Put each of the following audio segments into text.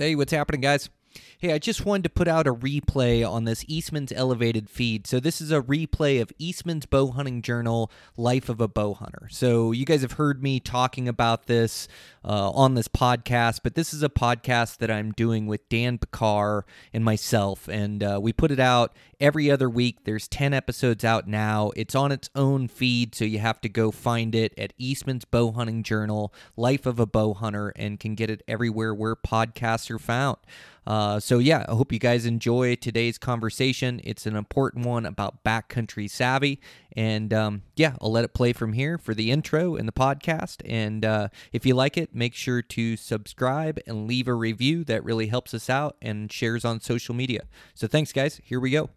Hey, what's happening, guys? Hey, I just wanted to put out a replay on this Eastman's Elevated feed. So, this is a replay of Eastman's Bow Hunting Journal, Life of a Bow Hunter. So, you guys have heard me talking about this uh, on this podcast, but this is a podcast that I'm doing with Dan Pickar and myself. And uh, we put it out every other week. There's 10 episodes out now. It's on its own feed, so you have to go find it at Eastman's Bow Hunting Journal, Life of a Bow Hunter, and can get it everywhere where podcasts are found. Uh, so, yeah, I hope you guys enjoy today's conversation. It's an important one about backcountry savvy. And um, yeah, I'll let it play from here for the intro and the podcast. And uh, if you like it, make sure to subscribe and leave a review. That really helps us out and shares on social media. So, thanks, guys. Here we go.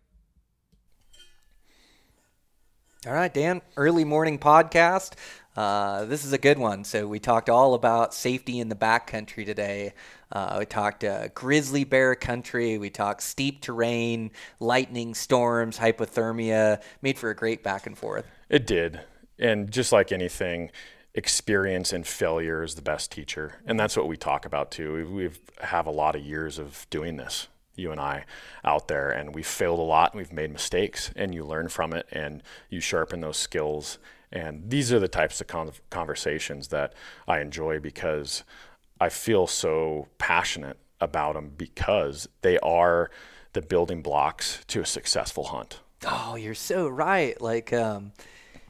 All right, Dan, early morning podcast. Uh, this is a good one. So we talked all about safety in the backcountry today. Uh, we talked uh, grizzly bear country. We talked steep terrain, lightning storms, hypothermia. Made for a great back and forth. It did, and just like anything, experience and failure is the best teacher, and that's what we talk about too. We have a lot of years of doing this you and I out there and we've failed a lot and we've made mistakes and you learn from it and you sharpen those skills and these are the types of con- conversations that I enjoy because I feel so passionate about them because they are the building blocks to a successful hunt. Oh, you're so right. Like, um,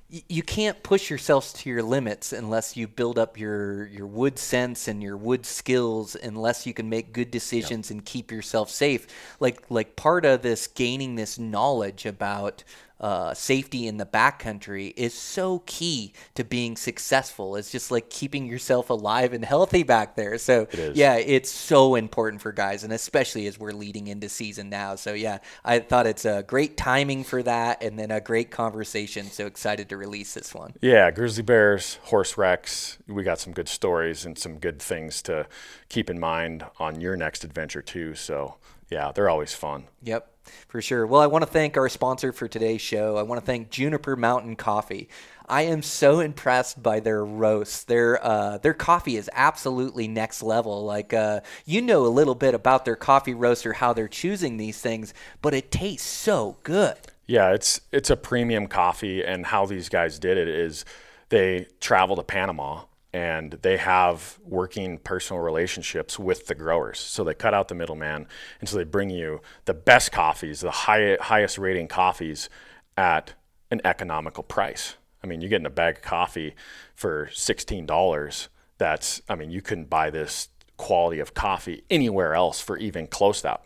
you can't push yourselves to your limits unless you build up your your wood sense and your wood skills unless you can make good decisions yep. and keep yourself safe like like part of this gaining this knowledge about uh, safety in the backcountry is so key to being successful. It's just like keeping yourself alive and healthy back there. So it yeah, it's so important for guys, and especially as we're leading into season now. So yeah, I thought it's a great timing for that, and then a great conversation. So excited to release this one. Yeah, grizzly bears, horse wrecks. We got some good stories and some good things to keep in mind on your next adventure too. So yeah, they're always fun. Yep for sure. Well, I want to thank our sponsor for today's show. I want to thank Juniper Mountain Coffee. I am so impressed by their roasts. Their uh, their coffee is absolutely next level. Like uh, you know a little bit about their coffee roaster, how they're choosing these things, but it tastes so good. Yeah, it's it's a premium coffee, and how these guys did it is they travel to Panama and they have working personal relationships with the growers. So they cut out the middleman, and so they bring you the best coffees, the high, highest rating coffees at an economical price. I mean, you're getting a bag of coffee for $16. That's, I mean, you couldn't buy this quality of coffee anywhere else for even close to that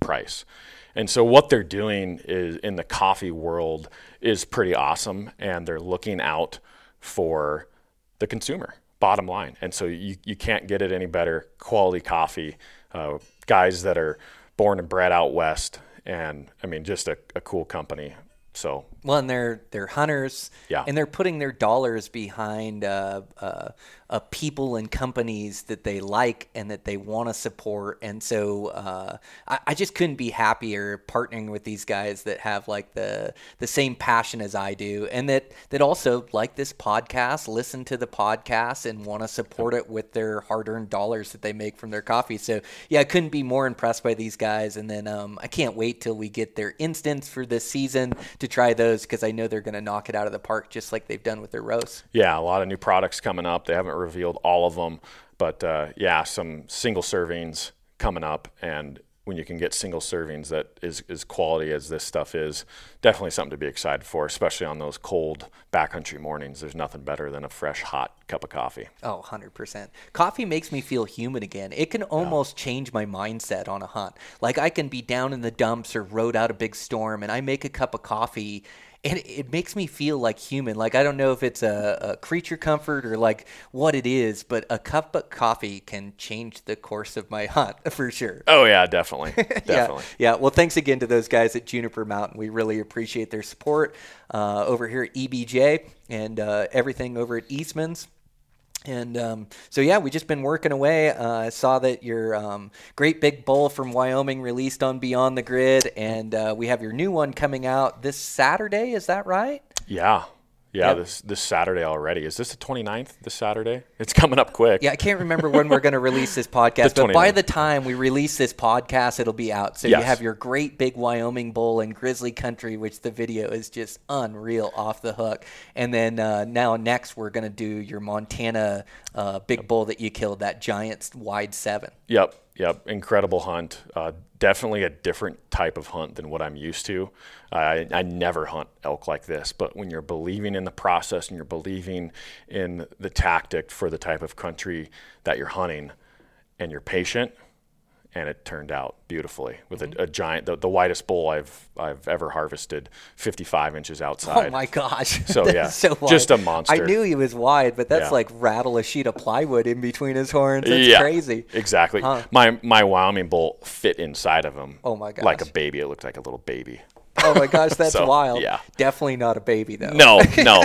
price. And so what they're doing is in the coffee world is pretty awesome, and they're looking out for the consumer bottom line. And so you, you can't get it any better. Quality coffee, uh, guys that are born and bred out west, and I mean, just a, a cool company. So well, and they're they're hunters, yeah, and they're putting their dollars behind uh, uh, uh, people and companies that they like and that they want to support. And so uh, I, I, just couldn't be happier partnering with these guys that have like the the same passion as I do, and that that also like this podcast, listen to the podcast, and want to support it with their hard earned dollars that they make from their coffee. So yeah, I couldn't be more impressed by these guys. And then um, I can't wait till we get their instants for this season to try those because I know they're going to knock it out of the park just like they've done with their roasts. Yeah, a lot of new products coming up. They haven't revealed all of them, but uh, yeah, some single servings coming up, and when you can get single servings that is as quality as this stuff is, definitely something to be excited for, especially on those cold backcountry mornings. There's nothing better than a fresh, hot cup of coffee. Oh, 100%. Coffee makes me feel human again. It can almost yeah. change my mindset on a hunt. Like I can be down in the dumps or rode out a big storm, and I make a cup of coffee and it makes me feel like human. Like I don't know if it's a, a, creature comfort or like what it is, but a cup of coffee can change the course of my hunt for sure. Oh yeah, definitely, definitely. yeah, yeah. Well, thanks again to those guys at Juniper Mountain. We really appreciate their support uh, over here at EBJ and uh, everything over at Eastman's. And um, so, yeah, we just been working away. Uh, I saw that your um, great big bull from Wyoming released on Beyond the Grid, and uh, we have your new one coming out this Saturday. Is that right? Yeah, Yeah, Yep. this this Saturday already. Is this the 29th? This Saturday? It's coming up quick. Yeah, I can't remember when we're going to release this podcast, but by the time we release this podcast, it'll be out. So you have your great big Wyoming bull in Grizzly Country, which the video is just unreal, off the hook. And then uh, now next we're going to do your Montana uh, big bull that you killed, that giant wide seven. Yep, yep. Incredible hunt. Uh, definitely a different type of hunt than what I'm used to. I, I never hunt elk like this, but when you're believing in the process and you're believing in the tactic for the type of country that you're hunting, and you're patient, and it turned out beautifully with a, mm-hmm. a giant, the, the widest bull I've I've ever harvested, 55 inches oh outside. Oh my gosh! So, yeah, so just a monster. I knew he was wide, but that's Yeah. like rattle a sheet of plywood in between his horns. That's yeah, crazy. Exactly. Huh. My my Wyoming bull fit inside of him. Oh my gosh! Like a baby. It looked like a little baby. Oh my gosh, that's So, wild. yeah. Definitely not a baby though. No, no.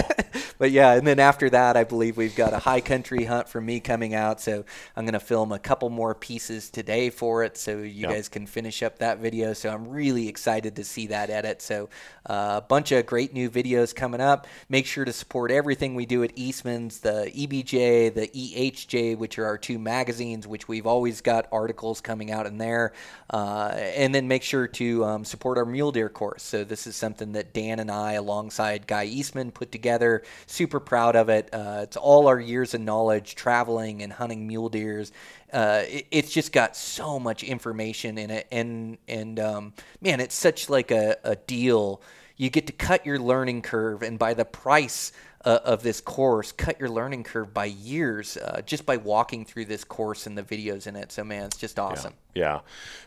But yeah, and then after that, I believe we've got a high country hunt for me coming out. So I'm going to film a couple more pieces today for it so you Yep. guys can finish up that video. So I'm really excited to see that edit. So uh, a bunch of great new videos coming up. Make sure to support everything we do at Eastman's, the EBJ, the EHJ, which are our two magazines, which we've always got articles coming out in there. Uh, and then make sure to um, support our mule deer course. So this is something that Dan and I, alongside Guy Eastman, put together. Super proud of it. Uh, it's all our years of knowledge traveling and hunting mule deers. Uh, it, it's just got so much information in it, and and um, man, it's such like a, a deal. You get to cut your learning curve, and by the price uh, of this course, cut your learning curve by years uh, just by walking through this course and the videos in it. So man, it's just awesome. Yeah.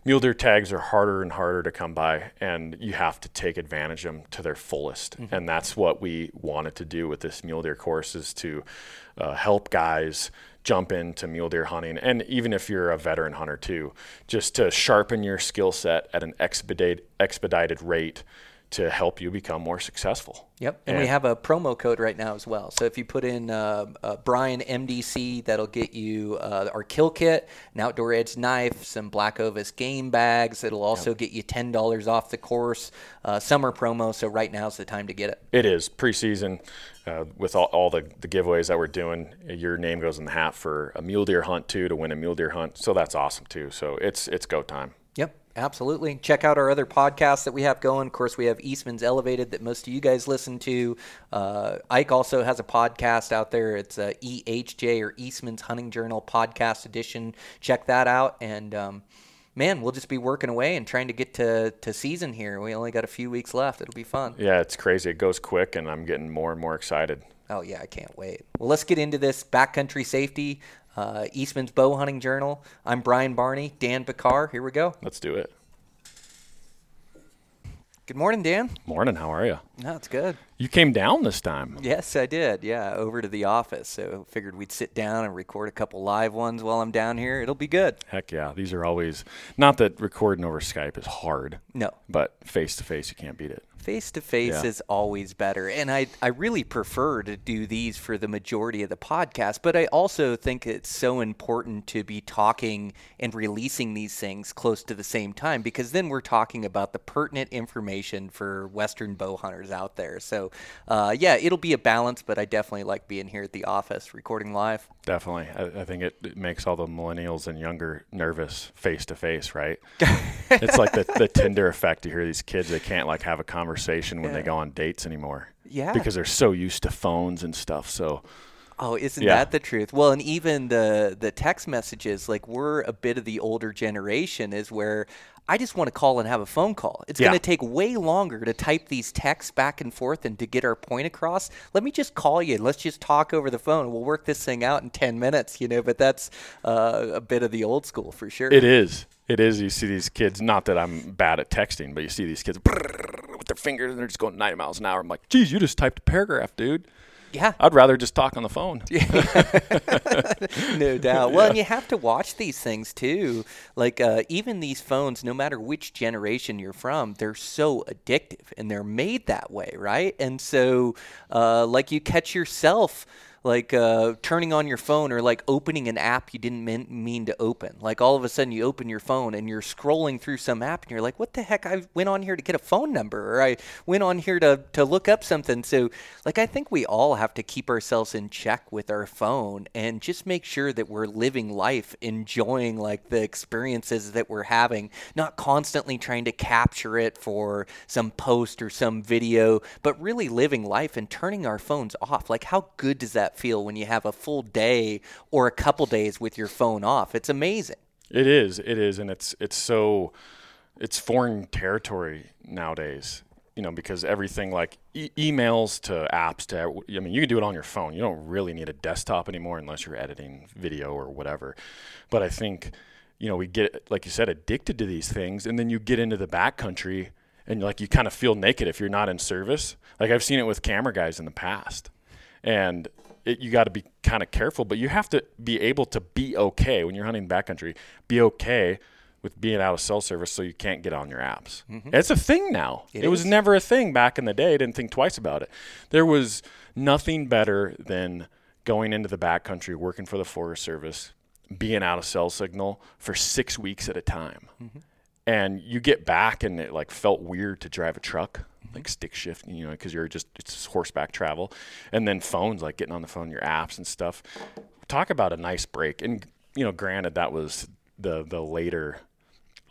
Mule deer tags are harder and harder to come by, and you have to take advantage of them to their fullest. Mm-hmm. And that's what we wanted to do with this mule deer course is to uh, help guys jump into mule deer hunting. And even if you're a veteran hunter too, just to sharpen your skill set at an expedite, expedited rate to help you become more successful. Yep, and, we have a promo code right now as well. So if you put in uh, uh, Brian MDC, that'll get you uh, our kill kit, an outdoor edge knife, some Black Ovis game bags. It'll also get you ten dollars off the course. Uh, summer promo, so right now's the time to get it. It is preseason uh, with all, all the, the giveaways that we're doing. Your name goes in the hat for a mule deer hunt too to win a mule deer hunt. So that's awesome too. So it's it's go time. Yep, absolutely. Check out our other podcasts that we have going. Of course, we have Eastman's Elevated that most of you guys listen to. Uh, Ike also has a podcast out there. It's uh, EHJ or Eastman's Hunting Journal Podcast Edition. Check that out. And um, man, we'll just be working away and trying to get to, to season here. We only got a few weeks left. It'll be fun. Yeah, it's crazy. It goes quick, and I'm getting more and more excited. Oh, yeah, I can't wait. Well, let's get into this backcountry safety. Uh, Eastman's Bow Hunting Journal. I'm Brian Barney, Dan Pickar. Here we go. Let's do it. Good morning, Dan. Morning. How are you? No, it's good. You came down this time. Yes, I did. Yeah, over to the office. So figured we'd sit down and record a couple live ones while I'm down here. It'll be good. Heck yeah. These are always not that recording over Skype is hard, No, but face to face you can't beat it. Face to face is always better. And I, I really prefer to do these for the majority of the podcast, but I also think it's so important to be talking and releasing these things close to the same time because then we're talking about the pertinent information for Western bow hunters out there. So, uh, yeah, it'll be a balance, but I definitely like being here at the office recording live. Definitely. I, I think it, it makes all the millennials and younger nervous face to face, right? it's like the, the Tinder effect. You hear these kids, they can't like have a conversation when they go on dates anymore. Yeah. Because they're so used to phones and stuff. So, Oh, isn't Yeah. that the truth? Well, and even the the text messages, like we're a bit of the older generation, is where I just want to call and have a phone call. It's Yeah. going to take way longer to type these texts back and forth and to get our point across. Let me just call you let's just talk over the phone. We'll work this thing out in ten minutes, you know. But that's uh, a bit of the old school for sure. It is. It is. You see these kids, not that I'm bad at texting, but you see these kids with their fingers and they're just going 90 miles an hour. I'm like, geez, you just typed a paragraph, dude. yeah, I'd rather just talk on the phone. no doubt. Well, and you have to watch these things too. Like uh, even these phones, no matter which generation you're from, they're so addictive, and they're made that way, right? And so, uh, like you catch yourself. Like uh, turning on your phone or like opening an app you didn't mean, mean to open. Like all of a sudden you open your phone and you're scrolling through some app and you're like, what the heck? I went on here to get a phone number or I went on here to, to look up something. So, like, I think we all have to keep ourselves in check with our phone and just make sure that we're living life, enjoying like the experiences that we're having, not constantly trying to capture it for some post or some video, but really living life and turning our phones off. Like, how good does that feel when you have a full day or a couple days with your phone off? It's amazing. It is. It is, and it's it's so it's foreign territory nowadays. You know, because everything like e- emails to apps to I mean, you can do it on your phone. You don't really need a desktop anymore unless you're editing video or whatever. But I think you know we get like you said addicted to these things, and then you get into the backcountry and like you kind of feel naked if you're not in service. Like I've seen it with camera guys in the past, and it, you got to be kind of careful, but you have to be able to be okay when you're hunting backcountry. Be okay with being out of cell service so you can't get on your apps. Mm-hmm. It's a thing now. It, it was never a thing back in the day. I didn't think twice about it. There was nothing better than going into the backcountry, working for the Forest Service, being out of cell signal for six weeks at a time. Mm-hmm. And you get back and it like felt weird to drive a truck like stick shift, you know, because you're just it's horseback travel, and then phones like getting on the phone, your apps and stuff. Talk about a nice break, and you know, granted that was the the later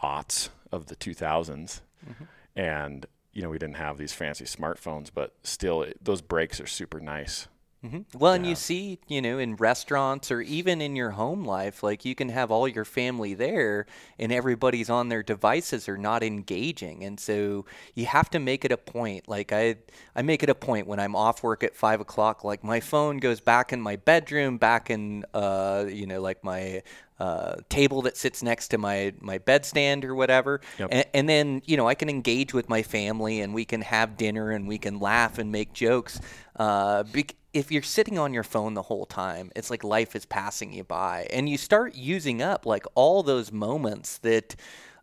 aughts of the 2000s, mm-hmm. and you know we didn't have these fancy smartphones, but still it, those breaks are super nice. Mm-hmm. Well, yeah. and you see, you know, in restaurants or even in your home life, like you can have all your family there and everybody's on their devices or not engaging. And so you have to make it a point. Like I, I make it a point when I'm off work at five o'clock, like my phone goes back in my bedroom, back in, uh, you know, like my uh, table that sits next to my my bedstand or whatever, yep. and, and, then you know I can engage with my family and we can have dinner and we can laugh and make jokes. Uh, if you're sitting on your phone the whole time, it's like life is passing you by, and you start using up like all those moments that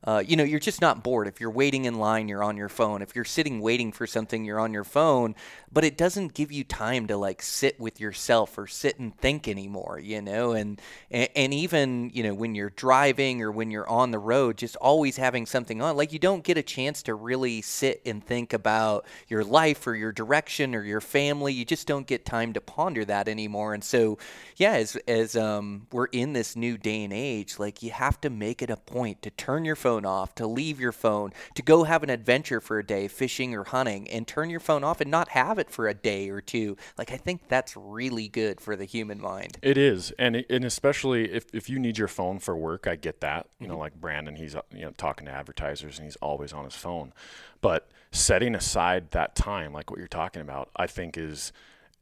uh, you know, you're just not bored. If you're waiting in line, you're on your phone. If you're sitting waiting for something, you're on your phone. But it doesn't give you time to like sit with yourself or sit and think anymore, you know. And and even you know when you're driving or when you're on the road, just always having something on, like you don't get a chance to really sit and think about your life or your direction or your family. You just don't get time to ponder that anymore. And so, yeah, as as um, we're in this new day and age, like you have to make it a point to turn your phone phone off, to leave your phone, to go have an adventure for a day, fishing or hunting, and turn your phone off and not have it for a day or two. Like I think that's really good for the human mind. It is, and and especially if, if you need your phone for work, I get that. You mm-hmm. know, like Brandon, he's you know talking to advertisers and he's always on his phone, but setting aside that time, like what you're talking about, I think is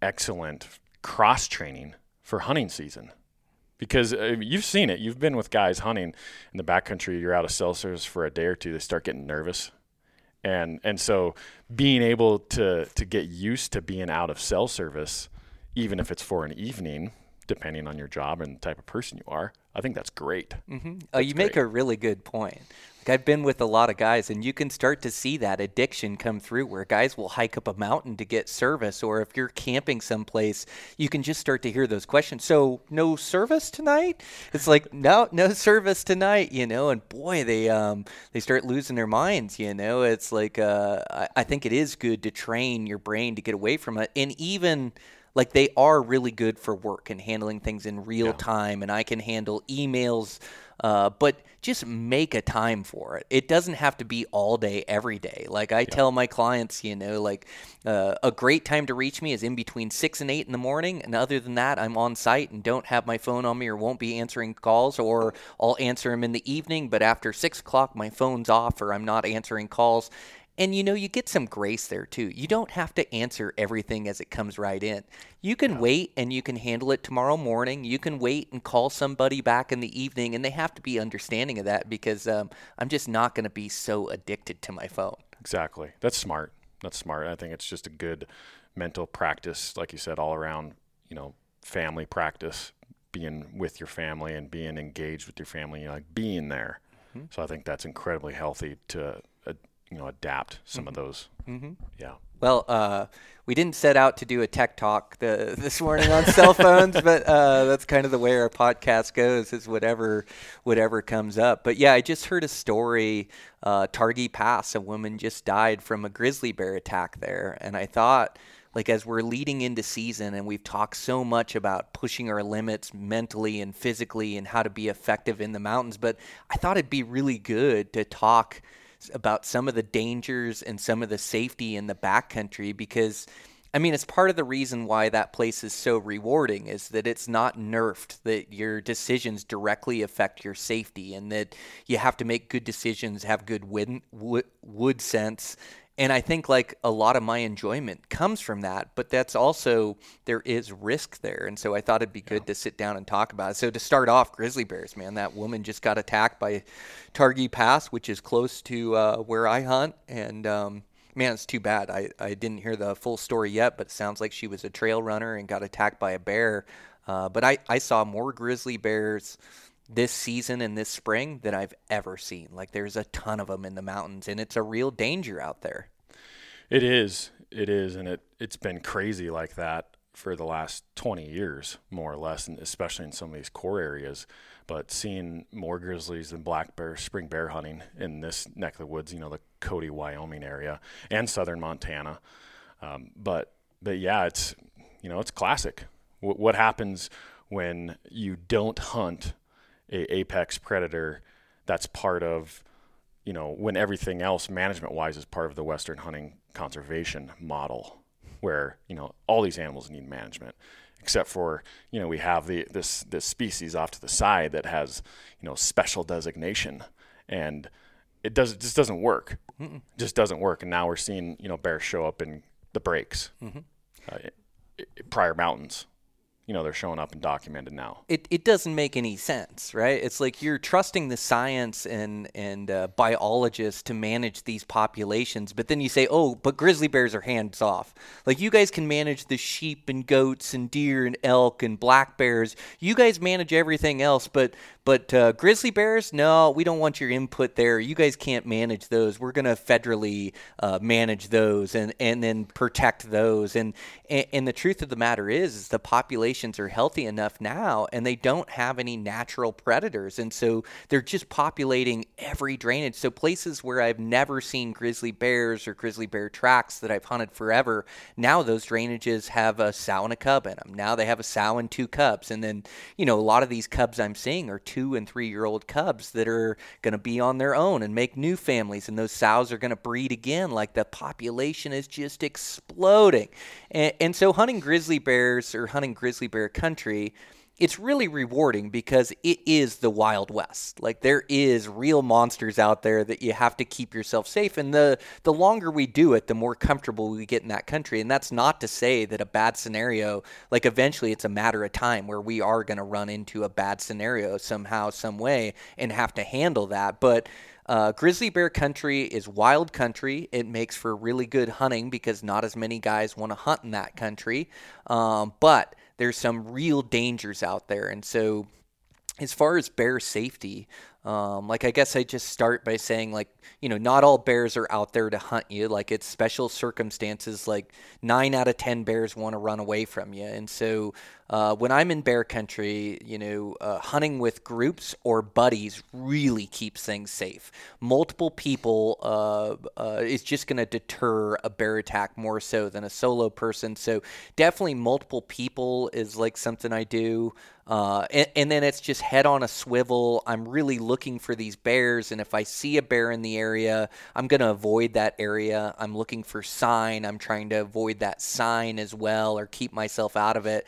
excellent cross training for hunting season because uh, you've seen it. You've been with guys hunting in the backcountry. You're out of cell service for a day or two. They start getting nervous, and and so being able to to get used to being out of cell service, even if it's for an evening, depending on your job and the type of person you are, I think that's great. Mm-hmm. Uh, you make a really good point. I've been with a lot of guys, and you can start to see that addiction come through where guys will hike up a mountain to get service, or if you're camping someplace, you can just start to hear those questions. So, no service tonight? It's like, no, no service tonight, you know. And boy, they um they start losing their minds, you know. It's like uh, I, I think it is good to train your brain to get away from it, and even like they are really good for work and handling things in real yeah. time and i can handle emails uh, but just make a time for it. It doesn't have to be all day, every day. Like I yeah. tell my clients, you know, like uh, a great time to reach me is in between six and eight in the morning. And other than that, I'm on site and don't have my phone on me or won't be answering calls, or I'll answer them in the evening. But after six o'clock, my phone's off or I'm not answering calls. And you know, you get some grace there too. You don't have to answer everything as it comes right in. You can yeah. wait and you can handle it tomorrow morning. You can wait and call somebody back in the evening, and they have to be understanding of that because um, I'm just not going to be so addicted to my phone. Exactly. That's smart. That's smart. I think it's just a good mental practice, like you said, all around, you know, family practice, being with your family and being engaged with your family, you know, like being there. Mm-hmm. So I think that's incredibly healthy to you know adapt some mm-hmm. of those. Mm-hmm. Yeah. Well, uh, we didn't set out to do a tech talk the, this morning on cell phones, but uh, that's kind of the way our podcast goes. Is whatever whatever comes up. But yeah, I just heard a story. Uh, Targhee Pass, a woman just died from a grizzly bear attack there, and I thought. Like as we're leading into season and we've talked so much about pushing our limits mentally and physically and how to be effective in the mountains, but I thought it'd be really good to talk about some of the dangers and some of the safety in the backcountry because I mean, it's part of the reason why that place is so rewarding is that it's not nerfed, that your decisions directly affect your safety, and that you have to make good decisions, have good wood, wood, wood sense, and I think like a lot of my enjoyment comes from that, but that's also there is risk there, and so I thought it'd be good yeah. to sit down and talk about it. So to start off, grizzly bears, man, that woman just got attacked by Targhee Pass, which is close to uh, where I hunt, and um, man, it's too bad. I I didn't hear the full story yet, but it sounds like she was a trail runner and got attacked by a bear. Uh, but I I saw more grizzly bears this season and this spring than I've ever seen. Like there's a ton of them in the mountains, and it's a real danger out there. It is, it is, and it it's been crazy like that for the last 20 years, more or less, and especially in some of these core areas. But seeing more grizzlies than black bear, spring bear hunting in this neck of the woods, you know, the Cody, Wyoming area and southern Montana. Um, but but yeah, it's you know it's classic. W- what happens when you don't hunt a apex predator that's part of you know when everything else management wise is part of the western hunting conservation model where you know all these animals need management except for you know we have the this this species off to the side that has you know special designation and it does it just doesn't work Mm-mm. just doesn't work and now we're seeing you know bears show up in the breaks mm-hmm. uh, Pryor mountains you know they're showing up and documented now. It, it doesn't make any sense, right? It's like you're trusting the science and and uh, biologists to manage these populations, but then you say, oh, but grizzly bears are hands off. Like you guys can manage the sheep and goats and deer and elk and black bears. You guys manage everything else, but but uh, grizzly bears, no, we don't want your input there. You guys can't manage those. We're to federally uh, manage those and, and then protect those. And, and, and the truth of the matter is, is the populations are healthy enough now, and they don't have any natural predators, and so they're just populating every drainage. So places where I've never seen grizzly bears or grizzly bear tracks that I've hunted forever, now those drainages have a sow and a cub in them. Now they have a sow and two cubs, and then you know a lot of these cubs I'm seeing are two and three year old cubs that are going to be on their own and make new families, and those sows are going to breed again. Like the population is just exploding. And, and so, hunting grizzly bears or hunting grizzly bear country it's really rewarding because it is the Wild West. Like there is real monsters out there that you have to keep yourself safe. And the the longer we do it, the more comfortable we get in that country. And that's not to say that a bad scenario, like eventually it's a matter of time where we are going to run into a bad scenario somehow, some way, and have to handle that. But uh, grizzly bear country is wild country. It makes for really good hunting because not as many guys want to hunt in that country. Um, but there's some real dangers out there. And so, as far as bear safety, um, like I guess I just start by saying like you know not all bears are out there to hunt you. Like it's special circumstances. Like nine out of ten bears want to run away from you, and so uh, when I'm in bear country, you know, uh, hunting with groups or buddies really keeps things safe. Multiple people uh, uh is just going to deter a bear attack more so than a solo person. So definitely multiple people is like something I do. Uh, and, and, then it's just head on a swivel. I'm really looking for these bears, and if I see a bear in the area, I'm going to avoid that area. I'm looking for sign. I'm trying to avoid that sign as well, or keep myself out of it.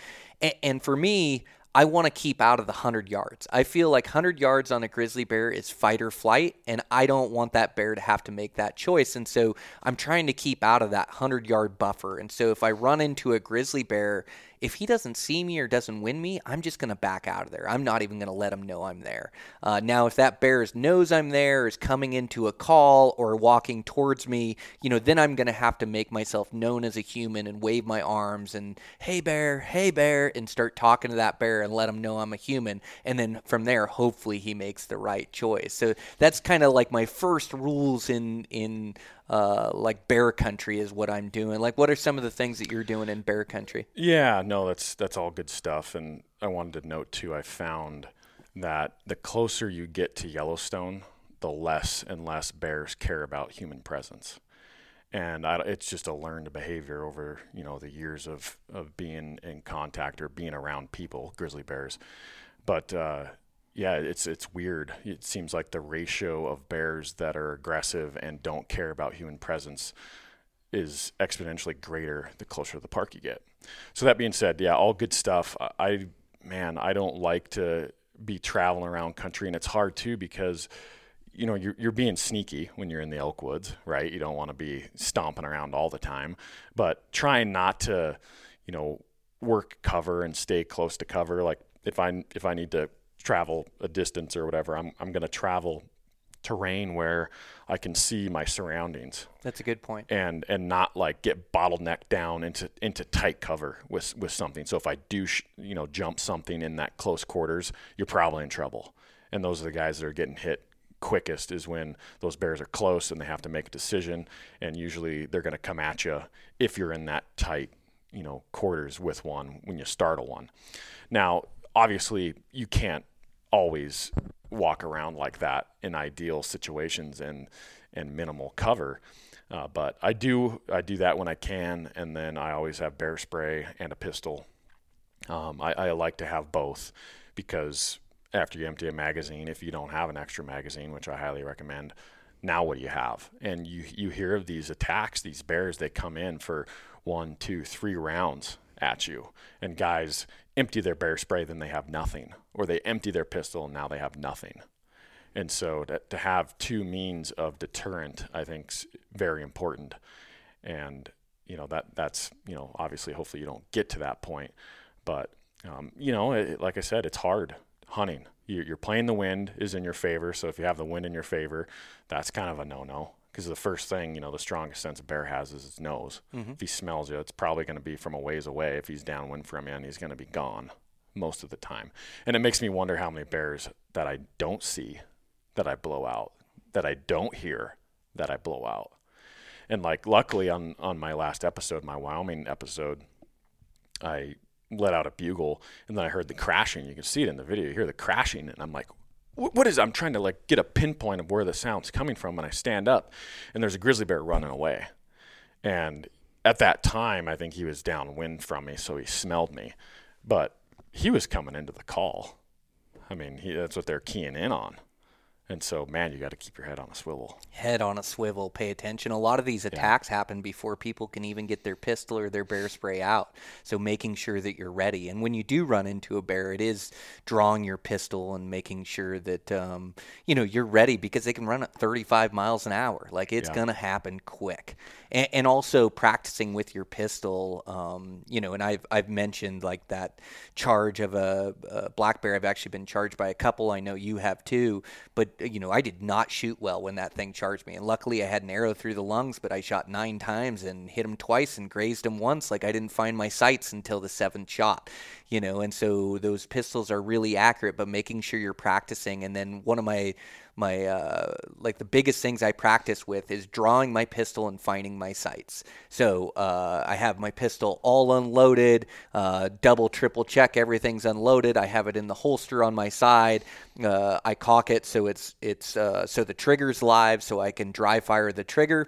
And, for me, I want to keep out of the 100 yards. I feel like 100 yards on a grizzly bear is fight or flight, and I don't want that bear to have to make that choice. And so I'm trying to keep out of that 100 yard buffer. And so if I run into a grizzly bear if he doesn't see me or doesn't win me, I'm just going to back out of there. I'm not even going to let him know I'm there. Uh, now, if that bear knows I'm there, is coming into a call or walking towards me, you know, then I'm going to have to make myself known as a human and wave my arms and, hey, bear, hey, bear, and start talking to that bear and let him know I'm a human. And then from there, hopefully he makes the right choice. So that's kind of like my first rules in, in, uh, like bear country is what I'm doing. Like, what are some of the things that you're doing in bear country? Yeah, no, that's that's all good stuff. And I wanted to note too, I found that the closer you get to Yellowstone, the less and less bears care about human presence. And I, it's just a learned behavior over you know the years of, of being in contact or being around people, grizzly bears. But uh, yeah, it's it's weird. It seems like the ratio of bears that are aggressive and don't care about human presence is exponentially greater the closer to the park you get. So that being said, yeah, all good stuff. I man, I don't like to be traveling around country, and it's hard too because you know you're you're being sneaky when you're in the elk woods, right? You don't want to be stomping around all the time, but trying not to, you know, work cover and stay close to cover. Like if I if I need to travel a distance or whatever, I'm I'm going to travel terrain where I can see my surroundings. That's a good point. And and not like get bottlenecked down into into tight cover with with something. So if I do sh- you know jump something in that close quarters, you're probably in trouble. And those are the guys that are getting hit quickest is when those bears are close and they have to make a decision and usually they're going to come at you if you're in that tight, you know, quarters with one when you startle one. Now, obviously you can't always walk around like that in ideal situations and and minimal cover. Uh, but I do I do that when I can, and then I always have bear spray and a pistol. Um, I, I like to have both because after you empty a magazine, if you don't have an extra magazine, which I highly recommend, now what do you have? And you you hear of these attacks, these bears, they come in for one, two, three rounds at you, and guys empty their bear spray, then they have nothing, or they empty their pistol and now they have nothing. And so to, to have two means of deterrent, I think, is very important. And you know that that's you know obviously hopefully you don't get to that point, but um, you know it, like I said, it's hard hunting. You're playing the wind is in your favor, so if you have the wind in your favor, that's kind of a no-no because the first thing you know the strongest sense a bear has is its nose. Mm-hmm. If he smells you, it's probably going to be from a ways away. If he's downwind from you, and he's going to be gone most of the time. And it makes me wonder how many bears that I don't see that I blow out, that I don't hear that I blow out. And like luckily on on my last episode, my Wyoming episode, I let out a bugle and then I heard the crashing. You can see it in the video. You hear the crashing and I'm like, what is I'm trying to like get a pinpoint of where the sound's coming from and I stand up and there's a grizzly bear running away. And at that time I think he was downwind from me so he smelled me. But he was coming into the call. I mean, he, that's what they're keying in on. And so, man, you got to keep your head on a swivel. Head on a swivel. Pay attention. A lot of these attacks yeah. happen before people can even get their pistol or their bear spray out. So, making sure that you're ready. And when you do run into a bear, it is drawing your pistol and making sure that um, you know you're ready because they can run at 35 miles an hour. Like it's yeah. gonna happen quick. And, and, also practicing with your pistol. Um, you know, and I've I've mentioned like that charge of a, a black bear. I've actually been charged by a couple. I know you have too, but you know, I did not shoot well when that thing charged me. And luckily I had an arrow through the lungs, but I shot nine times and hit him twice and grazed him once. Like I didn't find my sights until the seventh shot, you know, and so those pistols are really accurate, but making sure you're practicing. And then one of my, my uh, like the biggest things I practice with is drawing my pistol and finding my sights. So uh, I have my pistol all unloaded, uh, double, triple check everything's unloaded. I have it in the holster on my side. Uh, I cock it so it's it's uh, so the trigger's live, so I can dry fire the trigger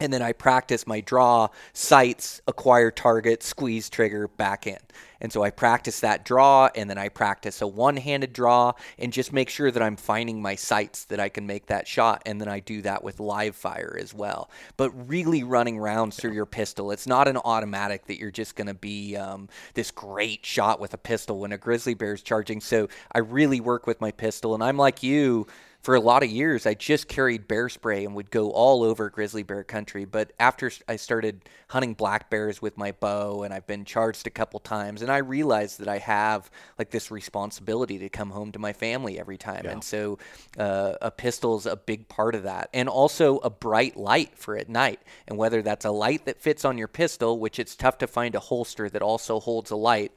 and then I practice my draw, sights, acquire target, squeeze trigger, back in. And so I practice that draw, and then I practice a one handed draw, and just make sure that I'm finding my sights that I can make that shot. And then I do that with live fire as well. But really running rounds through your pistol. It's not an automatic that you're just going to be um, this great shot with a pistol when a grizzly bear is charging. So I really work with my pistol, and I'm like you for a lot of years, I just carried bear spray and would go all over grizzly bear country. But after I started hunting black bears with my bow, and I've been charged a couple times, and I realized that I have like this responsibility to come home to my family every time, yeah. and so uh, a pistol's a big part of that, and also a bright light for at night. And whether that's a light that fits on your pistol, which it's tough to find a holster that also holds a light,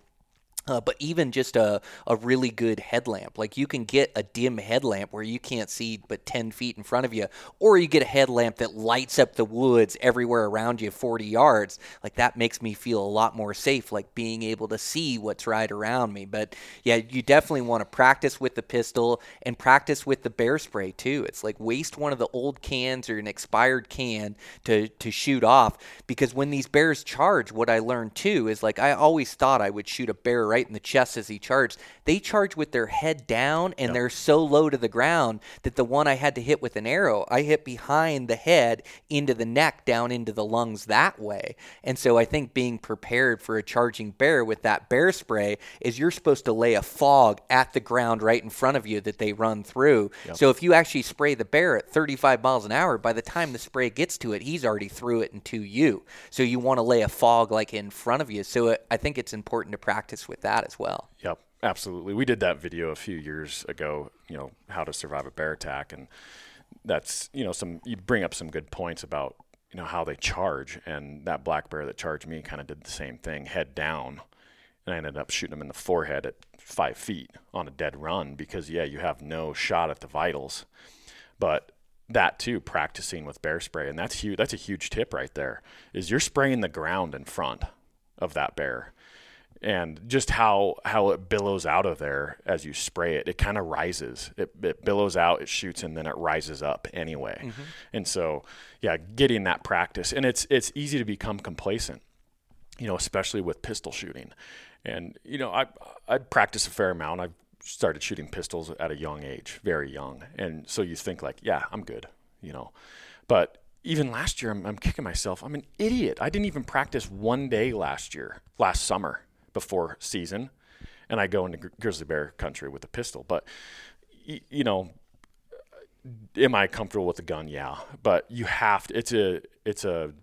uh, but even just a, a really good headlamp. Like you can get a dim headlamp where you can't see but 10 feet in front of you, or you get a headlamp that lights up the woods everywhere around you 40 yards. Like that makes me feel a lot more safe, like being able to see what's right around me. But yeah, you definitely want to practice with the pistol and practice with the bear spray too. It's like waste one of the old cans or an expired can to, to shoot off because when these bears charge, what I learned too is like I always thought I would shoot a bear right in the chest as he charged. They charge with their head down and yep. they're so low to the ground that the one I had to hit with an arrow, I hit behind the head into the neck, down into the lungs that way. And so I think being prepared for a charging bear with that bear spray is you're supposed to lay a fog at the ground right in front of you that they run through. Yep. So if you actually spray the bear at 35 miles an hour, by the time the spray gets to it, he's already through it into you. So you want to lay a fog like in front of you. So it, I think it's important to practice with that as well. Yep, absolutely. We did that video a few years ago. You know how to survive a bear attack, and that's you know some you bring up some good points about you know how they charge, and that black bear that charged me kind of did the same thing, head down, and I ended up shooting him in the forehead at five feet on a dead run because yeah, you have no shot at the vitals, but that too practicing with bear spray and that's huge that's a huge tip right there is you're spraying the ground in front of that bear and just how how it billows out of there as you spray it it kind of rises. It, it billows out it shoots and then it rises up anyway. Mm-hmm. and so yeah getting that practice and it's it's easy to become complacent you know especially with pistol shooting. And you know i i practice a fair amount. I've started shooting pistols at a young age very young. And so you think like yeah i'm good you know. But even last year I'm, I'm kicking myself. I'm an idiot. I didn't even practice one day last year last summer before season, and I go into grizzly bear country with a pistol. But you know, am I comfortable with the gun? Yeah, but you have to. It's a it's a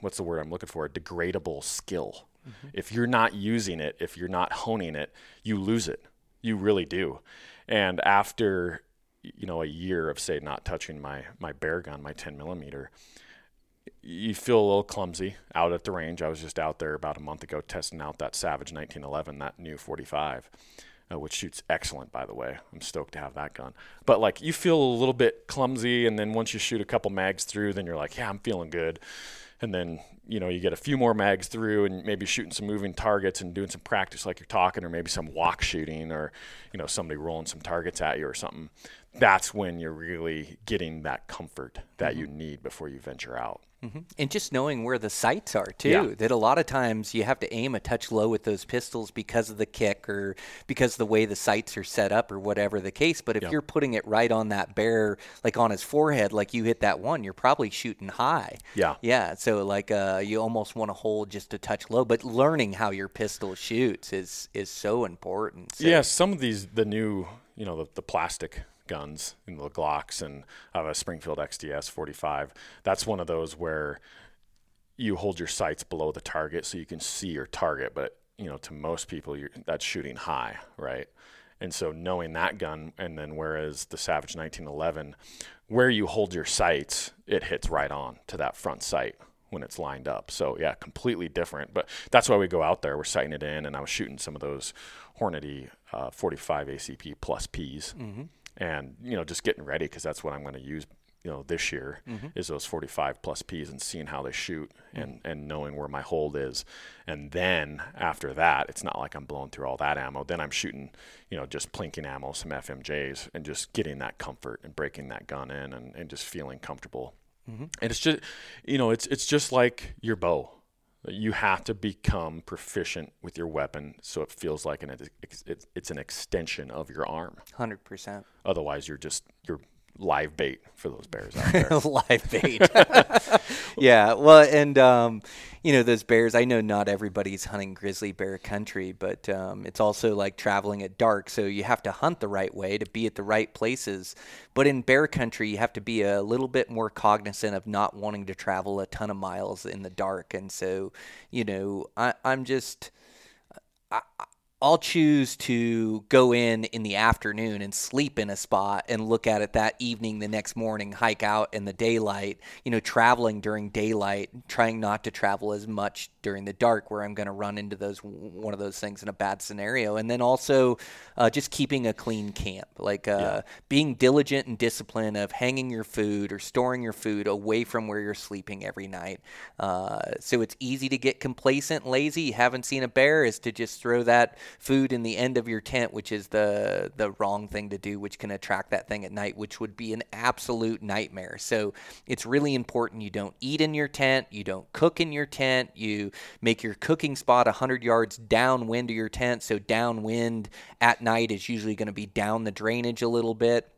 what's the word I'm looking for? A degradable skill. Mm-hmm. If you're not using it, if you're not honing it, you lose it. You really do. And after you know a year of say not touching my my bear gun, my 10 millimeter, you feel a little clumsy out at the range. I was just out there about a month ago testing out that Savage 1911, that new 45, uh, which shoots excellent, by the way. I'm stoked to have that gun. But like you feel a little bit clumsy, and then once you shoot a couple mags through, then you're like, yeah, I'm feeling good. And then you know you get a few more mags through, and maybe shooting some moving targets and doing some practice like you're talking, or maybe some walk shooting, or you know somebody rolling some targets at you or something. That's when you're really getting that comfort that mm-hmm. you need before you venture out. Mm-hmm. And just knowing where the sights are too. Yeah. That a lot of times you have to aim a touch low with those pistols because of the kick or because the way the sights are set up or whatever the case. But if yep. you're putting it right on that bear, like on his forehead, like you hit that one, you're probably shooting high. Yeah. Yeah. So like uh, you almost want to hold just a touch low. But learning how your pistol shoots is is so important. So. Yeah. Some of these the new you know the, the plastic guns in the Glocks, and I have a Springfield XDS 45. That's one of those where you hold your sights below the target so you can see your target, but you know, to most people, that's shooting high, right? And so knowing that gun, and then whereas the Savage 1911, where you hold your sights, it hits right on to that front sight when it's lined up. So yeah, completely different. But that's why we go out there. We're sighting it in, and I was shooting some of those Hornady uh, 45 ACP plus Ps. Mm-hmm and you know just getting ready because that's what I'm going to use you know this year mm-hmm. is those 45 plus Ps and seeing how they shoot mm-hmm. and and knowing where my hold is and then after that it's not like I'm blowing through all that ammo then I'm shooting you know just plinking ammo some FMJs and just getting that comfort and breaking that gun in and, and just feeling comfortable mm-hmm. and it's just you know it's it's just like your bow you have to become proficient with your weapon so it feels like an it's, it's an extension of your arm. 100% otherwise you're just you're live bait for those bears out there. live bait. yeah. Well, and um, you know those bears. I know not everybody's hunting grizzly bear country, but um, it's also like traveling at dark. So you have to hunt the right way to be at the right places. But in bear country, you have to be a little bit more cognizant of not wanting to travel a ton of miles in the dark. And so, you know, I, I'm just. I, I'll choose to go in in the afternoon and sleep in a spot and look at it that evening the next morning, hike out in the daylight, you know, traveling during daylight, trying not to travel as much during the dark where I'm going to run into those one of those things in a bad scenario. And then also uh, just keeping a clean camp, like uh, yeah. being diligent and disciplined of hanging your food or storing your food away from where you're sleeping every night. Uh, so it's easy to get complacent, lazy. You haven't seen a bear is to just throw that food in the end of your tent, which is the the wrong thing to do, which can attract that thing at night, which would be an absolute nightmare. So it's really important you don't eat in your tent, you don't cook in your tent, you make your cooking spot 100 yards downwind of your tent. So downwind at night is usually going to be down the drainage a little bit.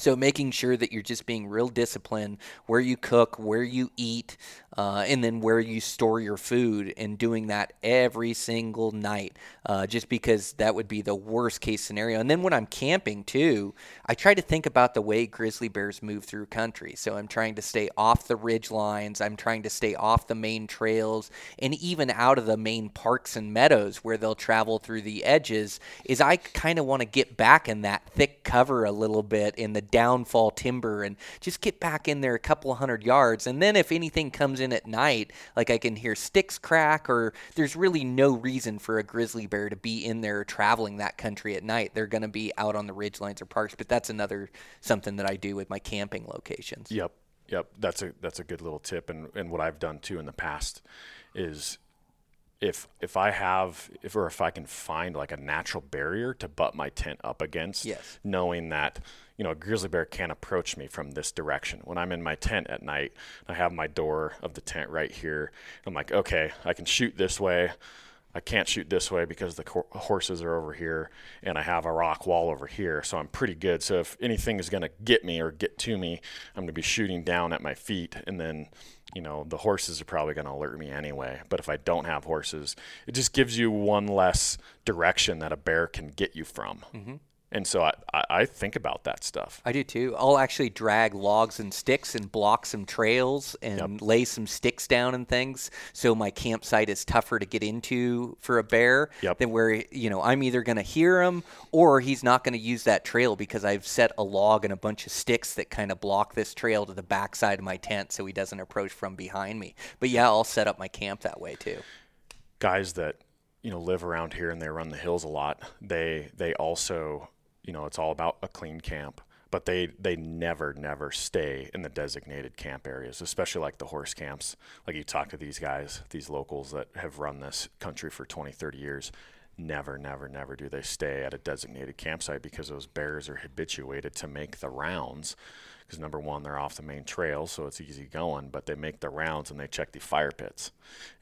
So making sure that you're just being real disciplined where you cook, where you eat, uh, and then where you store your food, and doing that every single night, uh, just because that would be the worst case scenario. And then when I'm camping too, I try to think about the way grizzly bears move through country. So I'm trying to stay off the ridge lines, I'm trying to stay off the main trails, and even out of the main parks and meadows where they'll travel through the edges. Is I kind of want to get back in that thick cover a little bit in the downfall timber and just get back in there a couple hundred yards. And then if anything comes in in at night, like I can hear sticks crack, or there's really no reason for a grizzly bear to be in there traveling that country at night. They're going to be out on the ridge lines or parks, but that's another something that I do with my camping locations. Yep, yep, that's a that's a good little tip, and and what I've done too in the past is if if I have if or if I can find like a natural barrier to butt my tent up against, yes. knowing that you know a grizzly bear can't approach me from this direction. When I'm in my tent at night, I have my door of the tent right here. I'm like, okay, I can shoot this way. I can't shoot this way because the co- horses are over here, and I have a rock wall over here, so I'm pretty good. So if anything is going to get me or get to me, I'm going to be shooting down at my feet, and then you know, the horses are probably going to alert me anyway. But if I don't have horses, it just gives you one less direction that a bear can get you from. Mm-hmm. And so I, I think about that stuff. I do too. I'll actually drag logs and sticks and block some trails and yep. lay some sticks down and things so my campsite is tougher to get into for a bear yep. than where, you know, I'm either going to hear him or he's not going to use that trail because I've set a log and a bunch of sticks that kind of block this trail to the backside of my tent so he doesn't approach from behind me. But yeah, I'll set up my camp that way too. Guys that, you know, live around here and they run the hills a lot, they they also you know, it's all about a clean camp. But they, they never, never stay in the designated camp areas, especially like the horse camps. Like you talk to these guys, these locals that have run this country for 20, 30 years. Never, never, never do they stay at a designated campsite because those bears are habituated to make the rounds because number one, they're off the main trail, so it's easy going, but they make the rounds and they check the fire pits.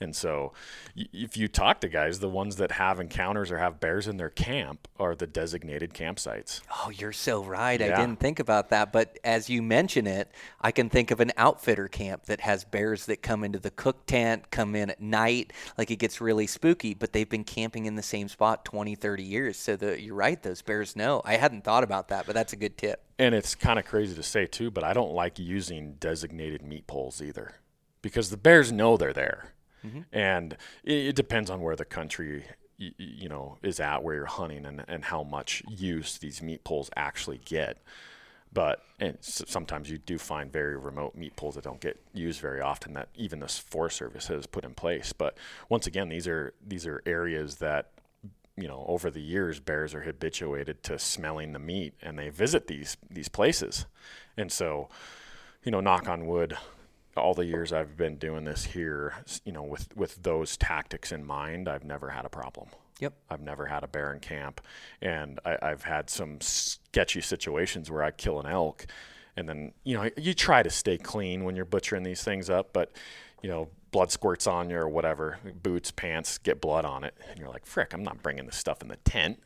And so y- if you talk to guys, the ones that have encounters or have bears in their camp are the designated campsites. Oh, you're so right. Yeah. I didn't think about that. But as you mention it, I can think of an outfitter camp that has bears that come into the cook tent, come in at night, like it gets really spooky, but they've been camping in the same spot 20, 30 years. So the, you're right, those bears know. I hadn't thought about that, but that's a good tip. And it's kind of crazy to say too, but I don't like using designated meat poles either, because the bears know they're there, mm-hmm. and it, it, depends on where the country you, you know is at, where you're hunting, and and how much use these meat poles actually get. But and sometimes you do find very remote meat poles that don't get used very often that even the Forest Service has put in place. But once again, these are these are areas that you know, over the years, bears are habituated to smelling the meat, and they visit these these places. And so, you know, knock on wood, all the years I've been doing this here, you know, with with those tactics in mind, I've never had a problem. Yep. I've never had a bear in camp, and I, I've had some sketchy situations where I kill an elk, and then you know you try to stay clean when you're butchering these things up, but you know blood squirts on you or whatever, boots, pants, get blood on it. And you're like, frick, I'm not bringing this stuff in the tent.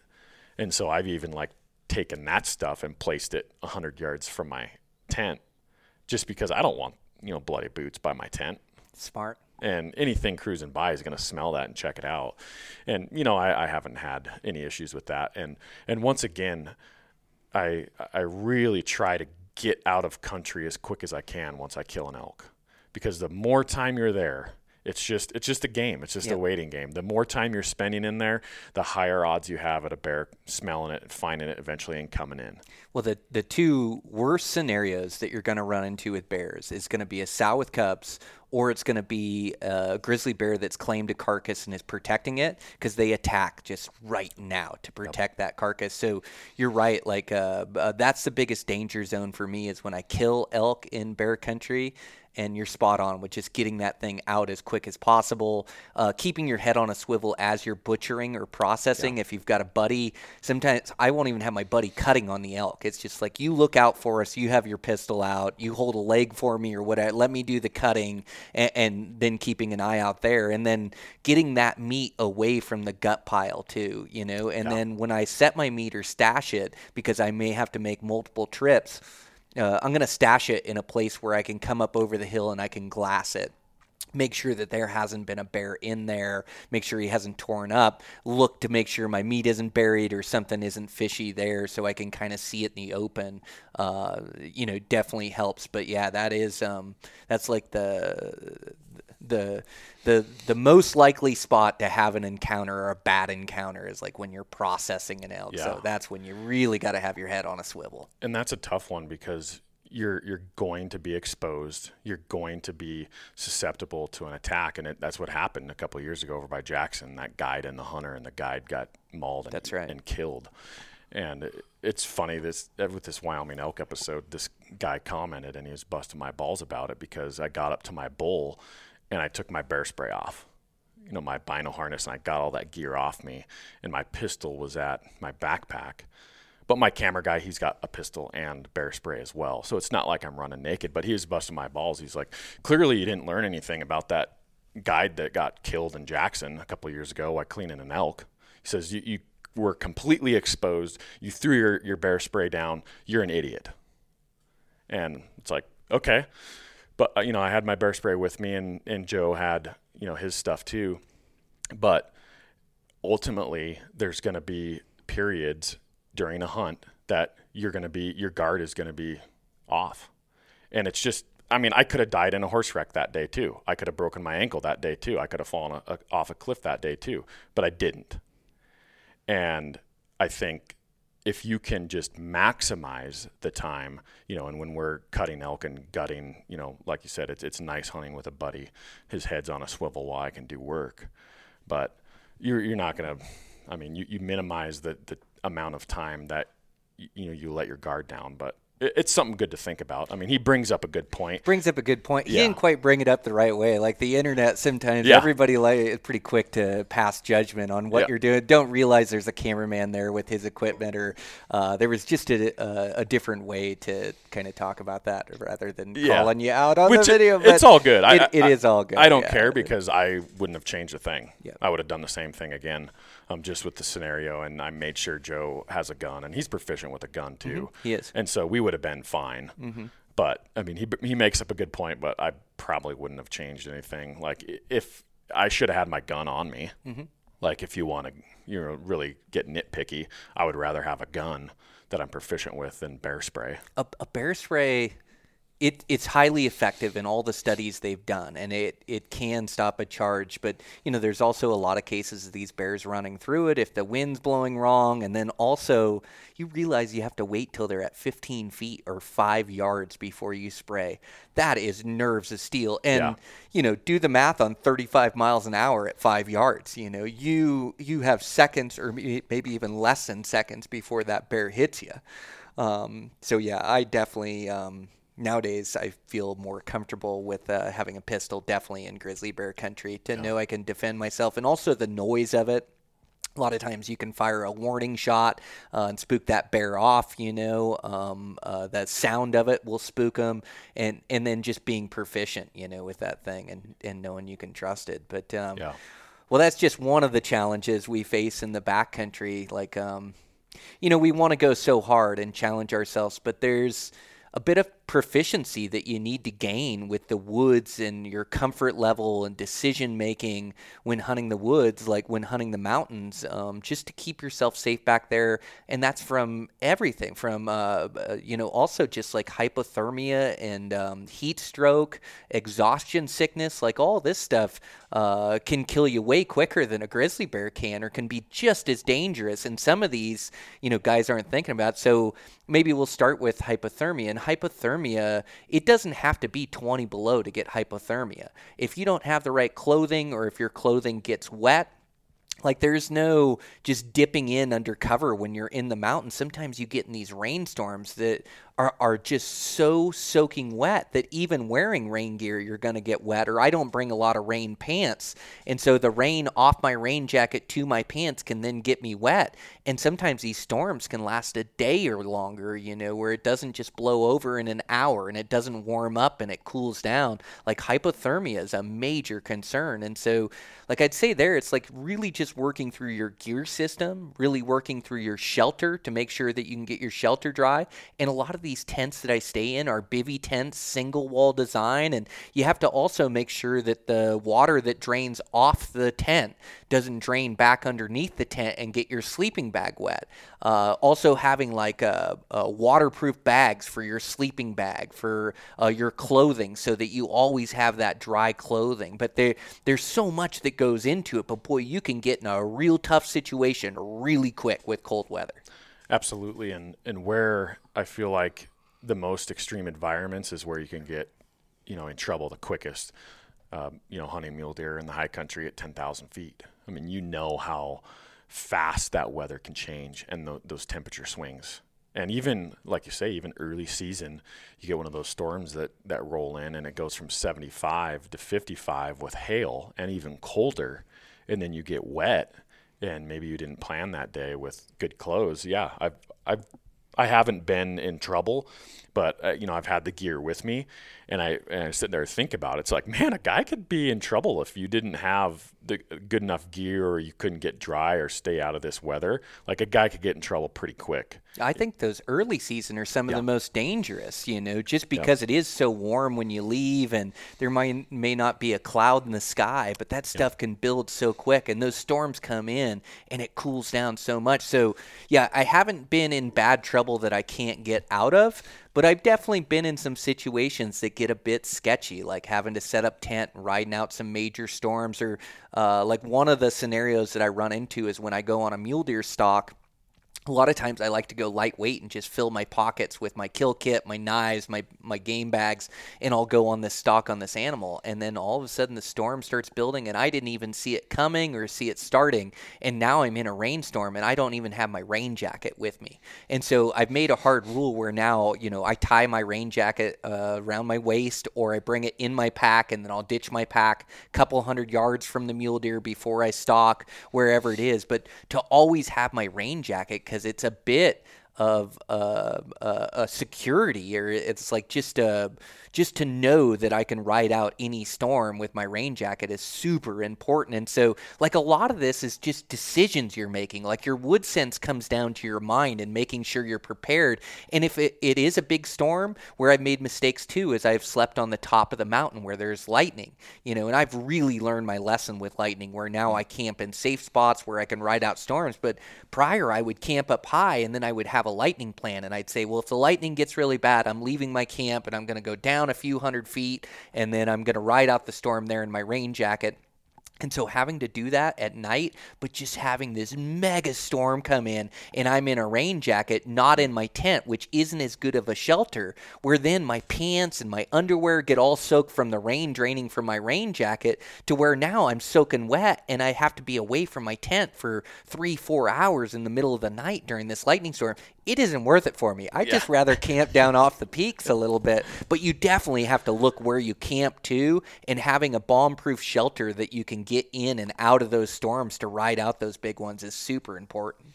And so I've even like taken that stuff and placed it 100 yards from my tent just because I don't want, you know, bloody boots by my tent. Smart. And anything cruising by is going to smell that and check it out. And, you know, I, I haven't had any issues with that. And, and once again, I, I really try to get out of country as quick as I can once I kill an elk because the more time you're there, it's just it's just a game. It's just Yep. a waiting game. The more time you're spending in there, the higher odds you have at a bear smelling it and finding it eventually and coming in. Well, the the two worst scenarios that you're going to run into with bears is going to be a sow with cubs, or it's going to be a grizzly bear that's claimed a carcass and is protecting it because they attack just right now to protect that carcass. So you're right. Like uh, uh, that's the biggest danger zone for me is when I kill elk in bear country. And you're spot on with just getting that thing out as quick as possible, uh, keeping your head on a swivel as you're butchering or processing. If you've got a buddy, sometimes I won't even have my buddy cutting on the elk. It's just like you look out for us, you have your pistol out, you hold a leg for me or whatever. Let me do the cutting, and, and then keeping an eye out there, and then getting that meat away from the gut pile too. You know, and then when I set my meat or stash it because I may have to make multiple trips. Uh, I'm going to stash it in a place where I can come up over the hill and I can glass it. Make sure that there hasn't been a bear in there. Make sure he hasn't torn up. Look to make sure my meat isn't buried or something isn't fishy there so i can kind of see it in the open. Uh, you know definitely helps. But yeah that is um, that's like the the the the most likely spot to have an encounter or a bad encounter is like when you're processing an elk Yeah. so that's when you really got to have your head on a swivel and that's a tough one because you're you're going to be exposed. You're going to be susceptible to an attack, and it, that's what happened a couple of years ago over by Jackson. That guide and the hunter, and the guide got mauled. And, That's right. and killed. And it- it's funny this uh, with this Wyoming elk episode. This guy commented, and he was busting my balls about it because I got up to my bull, and I took my bear spray off. You know, my bino harness, and I got all that gear off me, and my pistol was at my backpack. But my camera guy, he's got a pistol and bear spray as well. So it's not like I'm running naked, but he was busting my balls. He's like, clearly you didn't learn anything about that guide that got killed in Jackson a couple years ago while cleaning an elk. He says, you, you were completely exposed. You threw your, your bear spray down. You're an idiot. And it's like, okay. But, uh, you know, I had my bear spray with me and, and Joe had, you know, his stuff too. But ultimately there's going to be periods during a hunt that you're going to be your guard is going to be off. And it's just i mean i could have died in a horse wreck that day too. I could have broken my ankle that day too. I could have fallen a, a, off a cliff that day too. But i didn't. And i think if you can just maximize the time, you know, and when we're cutting elk and gutting, you know, like you said, it's it's nice hunting with a buddy. His head's on a swivel while I can do work, but you're you're not gonna. I mean, you, you minimize the the amount of time that you know you let your guard down, but it's something good to think about. I mean, he brings up a good point. brings up a good point. He Yeah. didn't quite bring it up the right way. Like the internet, sometimes Yeah. everybody like is pretty quick to pass judgment on what Yeah. you're doing. Don't realize there's a cameraman there with his equipment, or uh, there was just a, a, a different way to kind of talk about that rather than calling you out on Which the it- video. it's all good. I, It, it I- is all good. I don't care because I wouldn't have changed a thing. Yeah. I would have done the same thing again, um, just with the scenario. And I made sure Joe has a gun, and he's proficient with a gun too. Mm-hmm. He is. And so we would have been fine. But I mean, he he makes up a good point. But I probably wouldn't have changed anything. Like if I should have had my gun on me. Mm-hmm. Like if you want to, you know, really get nitpicky, I would rather have a gun that I'm proficient with than bear spray. a, a bear spray it, it's highly effective in all the studies they've done and it, it can stop a charge. But you know there's also a lot of cases of these bears running through it if the wind's blowing wrong. And then also you realize you have to wait till they're at 15 feet or 5 yards before you spray. That is nerves of steel. And Yeah. you know do the math on 35 miles an hour at 5 yards. You know you you have seconds or maybe even less than seconds before that bear hits you um, so yeah, I definitely um, nowadays I feel more comfortable with uh, having a pistol, definitely in grizzly bear country, to know I can defend myself, and also the noise of it. A lot of times you can fire a warning shot uh, and spook that bear off. You know, um, uh, the sound of it will spook them, and and then just being proficient, you know, with that thing and and knowing you can trust it. But um, Yeah. well, that's just one of the challenges we face in the backcountry. Like, um, You know, we want to go so hard and challenge ourselves, but there's a bit of proficiency that you need to gain with the woods and your comfort level and decision making when hunting the woods, like when hunting the mountains, um, just to keep yourself safe back there. And that's from everything from, uh, uh, you know, also just like hypothermia and um, heat stroke, exhaustion sickness, like all this stuff uh, can kill you way quicker than a grizzly bear can or can be just as dangerous. And some of these, you know, guys aren't thinking about. So maybe we'll start with hypothermia. And hypothermia hypothermia, it doesn't have to be 20 below to get hypothermia. If you don't have the right clothing or if your clothing gets wet, like there's no just dipping in under cover when you're in the mountains. Sometimes you get in these rainstorms that are, are just so soaking wet that even wearing rain gear, you're going to get wet. Or I don't bring a lot of rain pants. And so the rain off my rain jacket to my pants can then get me wet. And sometimes these storms can last a day or longer, you know, where it doesn't just blow over in an hour and it doesn't warm up and it cools down. Like hypothermia is a major concern. And so, like I'd say there, it's like really just working through your gear system, really working through your shelter to make sure that you can get your shelter dry. And a lot of these these tents that I stay in are bivy tents, single wall design, and you have to also make sure that the water that drains off the tent doesn't drain back underneath the tent and get your sleeping bag wet. Uh, also, having like a, a, waterproof bags for your sleeping bag, for uh, your clothing, so that you always have that dry clothing. But there, there's so much that goes into it. But boy, you can get in a real tough situation really quick with cold weather. Absolutely, and and where I feel like the most extreme environments is where you can get, you know, in trouble the quickest. Um, you know, hunting mule deer in the high country at 10,000 feet. I mean, you know how fast that weather can change and th- those temperature swings. And even, like you say, even early season, you get one of those storms that, that roll in and it goes from 75 to 55 with hail and even colder. And then you get wet and maybe you didn't plan that day with good clothes. Yeah, I've, I've I haven't been in trouble, but uh, you know I've had the gear with me, and I and I sit there and think about it. It's like, man, a guy could be in trouble if you didn't have the good enough gear, or you couldn't get dry or stay out of this weather. Like a guy could get in trouble pretty quick. I think those early season are some of yeah. the most dangerous. You know, just because yeah. it is so warm when you leave, and there might may not be a cloud in the sky, but that stuff yeah. can build so quick, and those storms come in, and it cools down so much. So yeah, I haven't been in bad trouble that I can't get out of. But I've definitely been in some situations that get a bit sketchy, like having to set up tent and riding out some major storms, or uh, like one of the scenarios that I run into is when I go on a mule deer stalk a lot of times I like to go lightweight and just fill my pockets with my kill kit, my knives, my my game bags, and I'll go on this stalk on this animal. And then all of a sudden the storm starts building, and I didn't even see it coming or see it starting. And now I'm in a rainstorm, and I don't even have my rain jacket with me. And so I've made a hard rule where now you know I tie my rain jacket uh, around my waist, or I bring it in my pack, and then I'll ditch my pack a couple hundred yards from the mule deer before I stalk wherever it is. But to always have my rain jacket because it's a bit of uh, uh, a security, or it's like just a just to know that I can ride out any storm with my rain jacket is super important. And so, like, a lot of this is just decisions you're making. Like, your wood sense comes down to your mind and making sure you're prepared. And if it, it is a big storm, where I've made mistakes too, is I've slept on the top of the mountain where there's lightning, you know, and I've really learned my lesson with lightning where now I camp in safe spots where I can ride out storms. But prior, I would camp up high and then I would have lightning plan. And I'd say, well, if the lightning gets really bad, I'm leaving my camp and I'm going to go down down a few hundred feet, and then I'm going to ride out the storm there in my rain jacket. And so having to do that at night, but just having this mega storm come in and I'm in a rain jacket, not in my tent, which isn't as good of a shelter, where then my pants and my underwear get all soaked from the rain draining from my rain jacket to where now I'm soaking wet and I have to be away from my tent for three, four hours in the middle of the night during this lightning storm. It isn't worth it for me. I yeah. just rather camp down off the peaks a little bit. But you definitely have to look where you camp to and having a bomb proof shelter that you can get in and out of those storms to ride out those big ones is super important.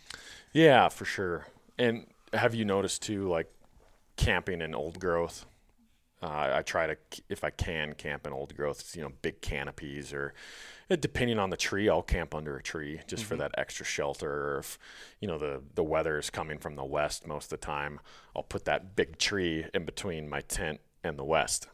Yeah, for sure. And have you noticed too, like camping in old growth? Uh, I try to, if I can, camp in old growth, you know, big canopies or depending on the tree, I'll camp under a tree just mm-hmm. for that extra shelter. Or if, you know, the, the weather is coming from the west most of the time, I'll put that big tree in between my tent and the west.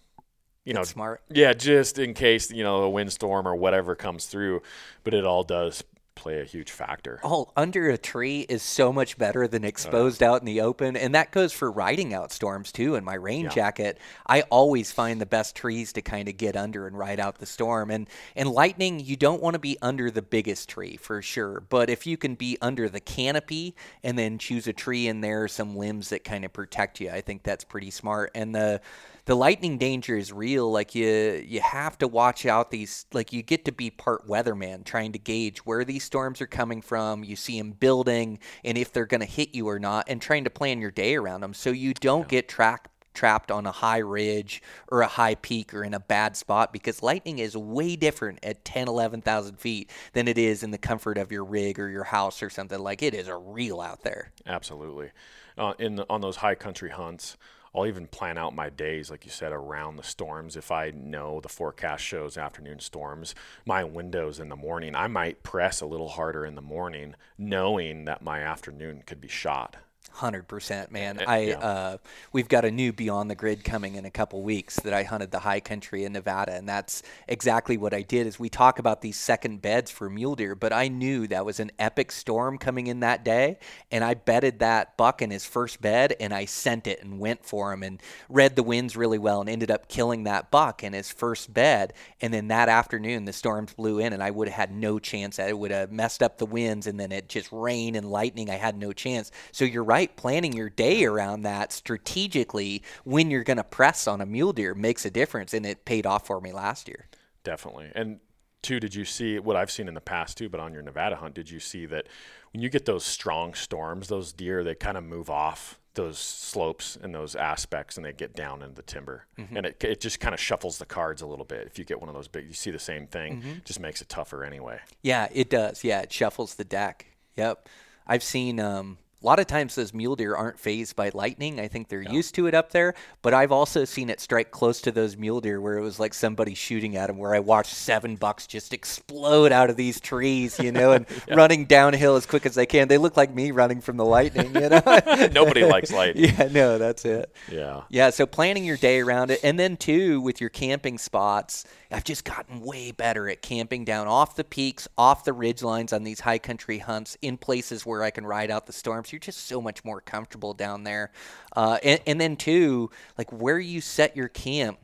You That's know, smart. Yeah, just in case, you know, a windstorm or whatever comes through. But it all does play a huge factor. Oh, under a tree is so much better than exposed uh, out in the open, and that goes for riding out storms too. In my rain yeah. jacket, I always find the best trees to kind of get under and ride out the storm. And and lightning, you don't want to be under the biggest tree for sure, but if you can be under the canopy and then choose a tree in there, some limbs that kind of protect you, I think that's pretty smart. And the the lightning danger is real. Like you you have to watch out these like you get to be part weatherman trying to gauge where these storms are coming from. You see them building and if they're going to hit you or not and trying to plan your day around them so you don't yeah. get tracked trapped on a high ridge or a high peak or in a bad spot because lightning is way different at 10 11,000 feet than it is in the comfort of your rig or your house or something like it is a real out there absolutely uh, in the, on those high country hunts I'll even plan out my days, like you said, around the storms. If I know the forecast shows afternoon storms, my windows in the morning, I might press a little harder in the morning, knowing that my afternoon could be shot. Hundred percent, man. Eh, I yeah. uh, we've got a new Beyond the Grid coming in a couple weeks that I hunted the high country in Nevada, and that's exactly what I did. Is we talk about these second beds for mule deer, but I knew that was an epic storm coming in that day, and I bedded that buck in his first bed, and I sent it and went for him and read the winds really well, and ended up killing that buck in his first bed. And then that afternoon, the storms blew in, and I would have had no chance. It would have messed up the winds, and then it just rain and lightning. I had no chance. So you're right right, planning your day around that strategically when you're going to press on a mule deer makes a difference, and it paid off for me last year. Definitely. And two, did you see what I've seen in the past too? But on your Nevada hunt, did you see that when you get those strong storms, those deer they kind of move off those slopes and those aspects and they get down into the timber mm-hmm. and it, it just kind of shuffles the cards a little bit if you get one of those big you see the same thing mm-hmm. just makes it tougher anyway yeah it does yeah it shuffles the deck yep i've seen um, a lot of times those mule deer aren't phased by lightning. I think they're used to it up there. But I've also seen it strike close to those mule deer where it was like somebody shooting at them, where I watched seven bucks just explode out of these trees, you know, and yeah. running downhill as quick as they can. They look like me running from the lightning, you know. Nobody likes lightning. Yeah, no, that's it. Yeah. Yeah. So planning your day around it. And then, too, with your camping spots, I've just gotten way better at camping down off the peaks, off the ridge lines on these high country hunts in places where I can ride out the storms. You're just so much more comfortable down there. Uh, and, and then, too, like where you set your camp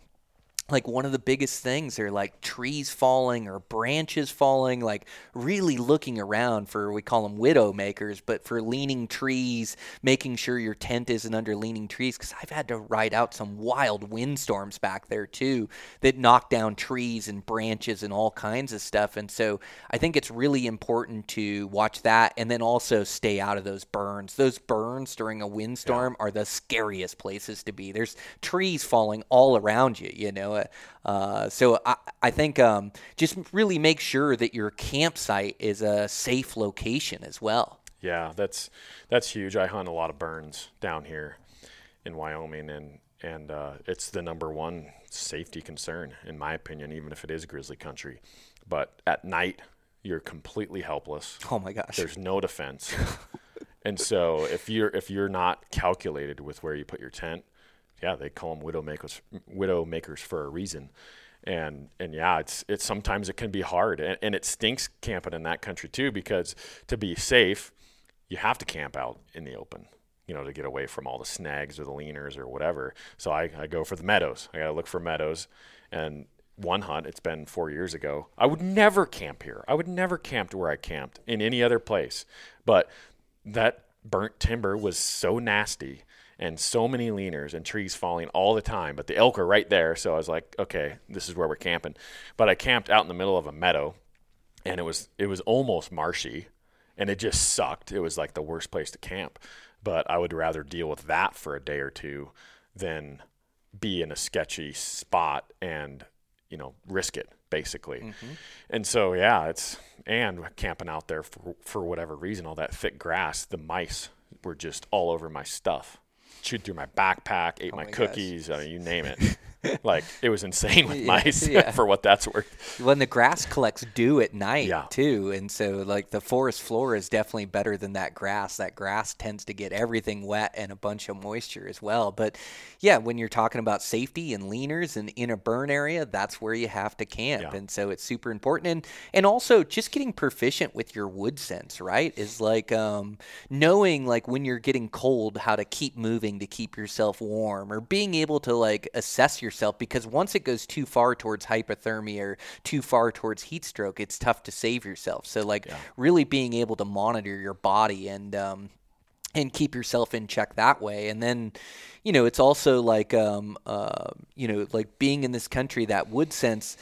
like one of the biggest things are like trees falling or branches falling like really looking around for we call them widow makers but for leaning trees making sure your tent isn't under leaning trees because i've had to ride out some wild windstorms back there too that knock down trees and branches and all kinds of stuff and so i think it's really important to watch that and then also stay out of those burns those burns during a windstorm yeah. are the scariest places to be there's trees falling all around you you know uh, so I, I think um, just really make sure that your campsite is a safe location as well. Yeah, that's that's huge. I hunt a lot of burns down here in Wyoming, and and uh, it's the number one safety concern in my opinion, even if it is grizzly country. But at night, you're completely helpless. Oh my gosh! There's no defense. and so if you're if you're not calculated with where you put your tent, yeah, they call them widow makers, widow makers for a reason. And and yeah, it's it's sometimes it can be hard, and, and it stinks camping in that country too because to be safe, you have to camp out in the open, you know, to get away from all the snags or the leaners or whatever. So I, I go for the meadows. I gotta look for meadows, and one hunt, it's been four years ago. I would never camp here. I would never camp to where I camped in any other place. But that burnt timber was so nasty and so many leaners and trees falling all the time. But the elk are right there, so I was like, okay, this is where we're camping. But I camped out in the middle of a meadow, and it was it was almost marshy, and it just sucked. It was like the worst place to camp. But I would rather deal with that for a day or two than be in a sketchy spot and you know risk it basically. Mm-hmm. And so yeah, it's and camping out there for for whatever reason, all that thick grass, the mice were just all over my stuff chewed through my backpack, ate oh my, my cookies, uh, you name it. like it was insane with mice yeah. for what that's worth. when the grass collects dew at night Yeah. too and so like the forest floor is definitely better than that grass that grass tends to get everything wet and a bunch of moisture as well but yeah when you're talking about safety and leaners and in a burn area that's where you have to camp Yeah. and so it's super important and and also just getting proficient with your wood sense right is like um knowing like when you're getting cold how to keep moving to keep yourself warm or being able to like assess yourself because once it goes too far towards hypothermia or too far towards heat stroke it's tough to save yourself so like really being able to monitor your body and um and keep yourself in check that way. And then, you know, it's also like, um, uh, you know, like being in this country, that wood sense,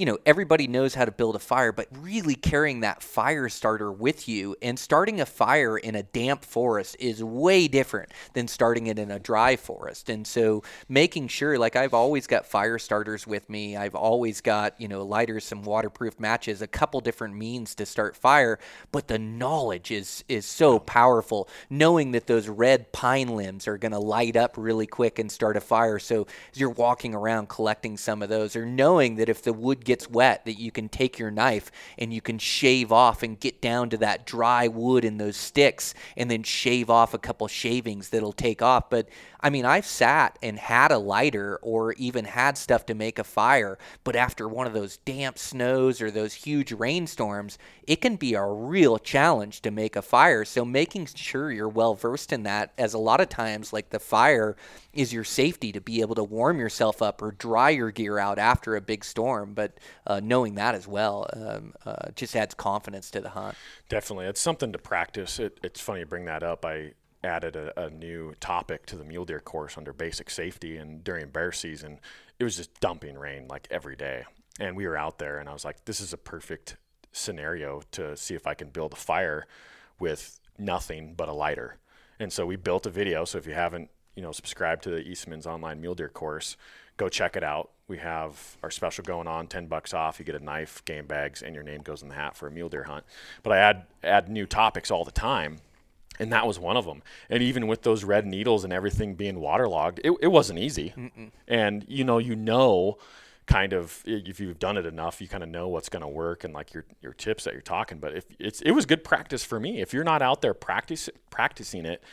you know, everybody knows how to build a fire, but really carrying that fire starter with you and starting a fire in a damp forest is way different than starting it in a dry forest. And so making sure, like, I've always got fire starters with me. I've always got, you know, lighters, some waterproof matches, a couple different means to start fire. But the knowledge is is so powerful, knowing that those red pine limbs are going to light up really quick and start a fire. So as you're walking around collecting some of those, or knowing that if the wood gets wet, that you can take your knife and you can shave off and get down to that dry wood and those sticks, and then shave off a couple shavings that'll take off. But I mean, I've sat and had a lighter or even had stuff to make a fire, but after one of those damp snows or those huge rainstorms, it can be a real challenge to make a fire. So making sure you're well versed in that, as a lot of times, like the fire is your safety to be able to warm yourself up or dry your gear out after a big storm. But uh, knowing that as well um, uh, just adds confidence to the hunt. Definitely, it's something to practice. It, it's funny you bring that up. I added a, a new topic to the mule deer course under basic safety, and during bear season, it was just dumping rain like every day. And we were out there, and I was like, "This is a perfect scenario to see if I can build a fire with nothing but a lighter." And so we built a video. So if you haven't, you know, subscribed to the Eastman's online mule deer course, go check it out. We have our special going on, ten bucks off. You get a knife, game bags, and your name goes in the hat for a mule deer hunt. But I add add new topics all the time, and that was one of them. And even with those red needles and everything being waterlogged, it, it wasn't easy. And you know, you know, kind of if you've done it enough, you kind of know what's going to work and like your your tips that you're talking. But if it's it was good practice for me. If you're not out there practice practicing it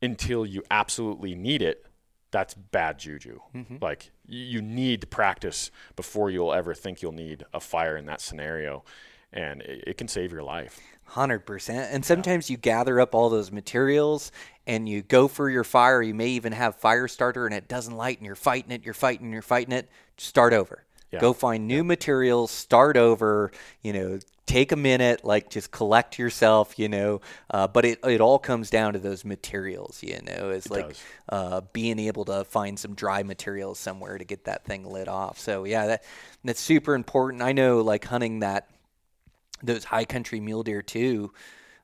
until you absolutely need it, that's bad juju. Mm-hmm. Like you need to practice before you'll ever think you'll need a fire in that scenario, and it, it can save your life. Hundred percent. And sometimes you gather up all those materials and you go for your fire. You may even have fire starter and it doesn't light, and you're fighting it. You're fighting. You're fighting it. Start over. Yeah. Go find new materials. Start over. You know, take a minute. Like just collect yourself. You know, uh, but it it all comes down to those materials. You know, it's like uh, being able to find some dry materials somewhere to get that thing lit off. So yeah, that that's super important. I know, like hunting that those high country mule deer too.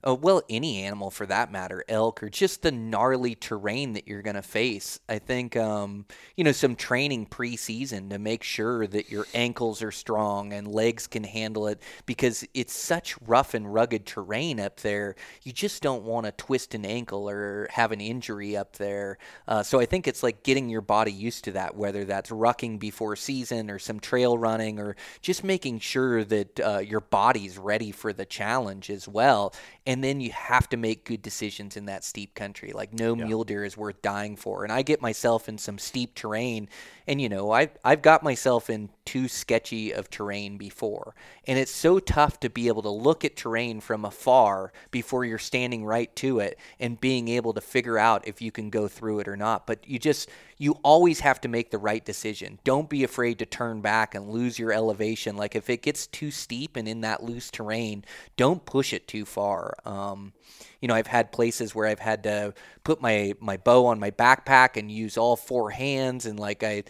Uh, well, any animal for that matter, elk or just the gnarly terrain that you're going to face. I think, um, you know, some training preseason to make sure that your ankles are strong and legs can handle it because it's such rough and rugged terrain up there. You just don't want to twist an ankle or have an injury up there. Uh, so I think it's like getting your body used to that, whether that's rucking before season or some trail running or just making sure that uh, your body's ready for the challenge as well. Then you have to make good decisions in that steep country. Like no mule deer is worth dying for. And I get myself in some steep terrain, and you know I've I've got myself in too sketchy of terrain before, and it's so tough to be able to look at terrain from afar before you're standing right to it and being able to figure out if you can go through it or not. But you just you always have to make the right decision. Don't be afraid to turn back and lose your elevation. Like if it gets too steep and in that loose terrain, don't push it too far. Um, you know, I've had places where I've had to put my my bow on my backpack and use all four hands, and like I,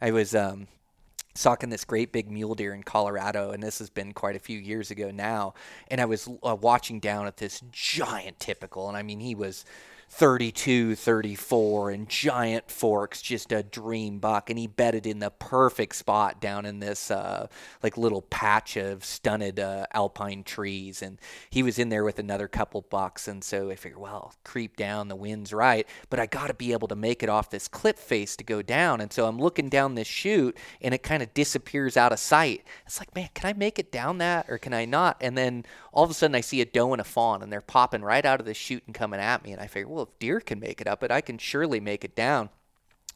I was um, this great big mule deer in Colorado, and this has been quite a few years ago now. And I was uh, watching down at this giant typical, and I mean, he was 32, 34, and giant forks, just a dream buck. And he bedded in the perfect spot down in this uh, like little patch of stunted uh, alpine trees. And he was in there with another couple bucks. And so I figured, well, creep down, the wind's right, but I got to be able to make it off this cliff face to go down. And so I'm looking down this chute, and it kind of disappears out of sight. It's like, man, can I make it down that, or can I not? And then all of a sudden, I see a doe and a fawn, and they're popping right out of the chute and coming at me. And I figure, well, if deer can make it up it, I can surely make it down.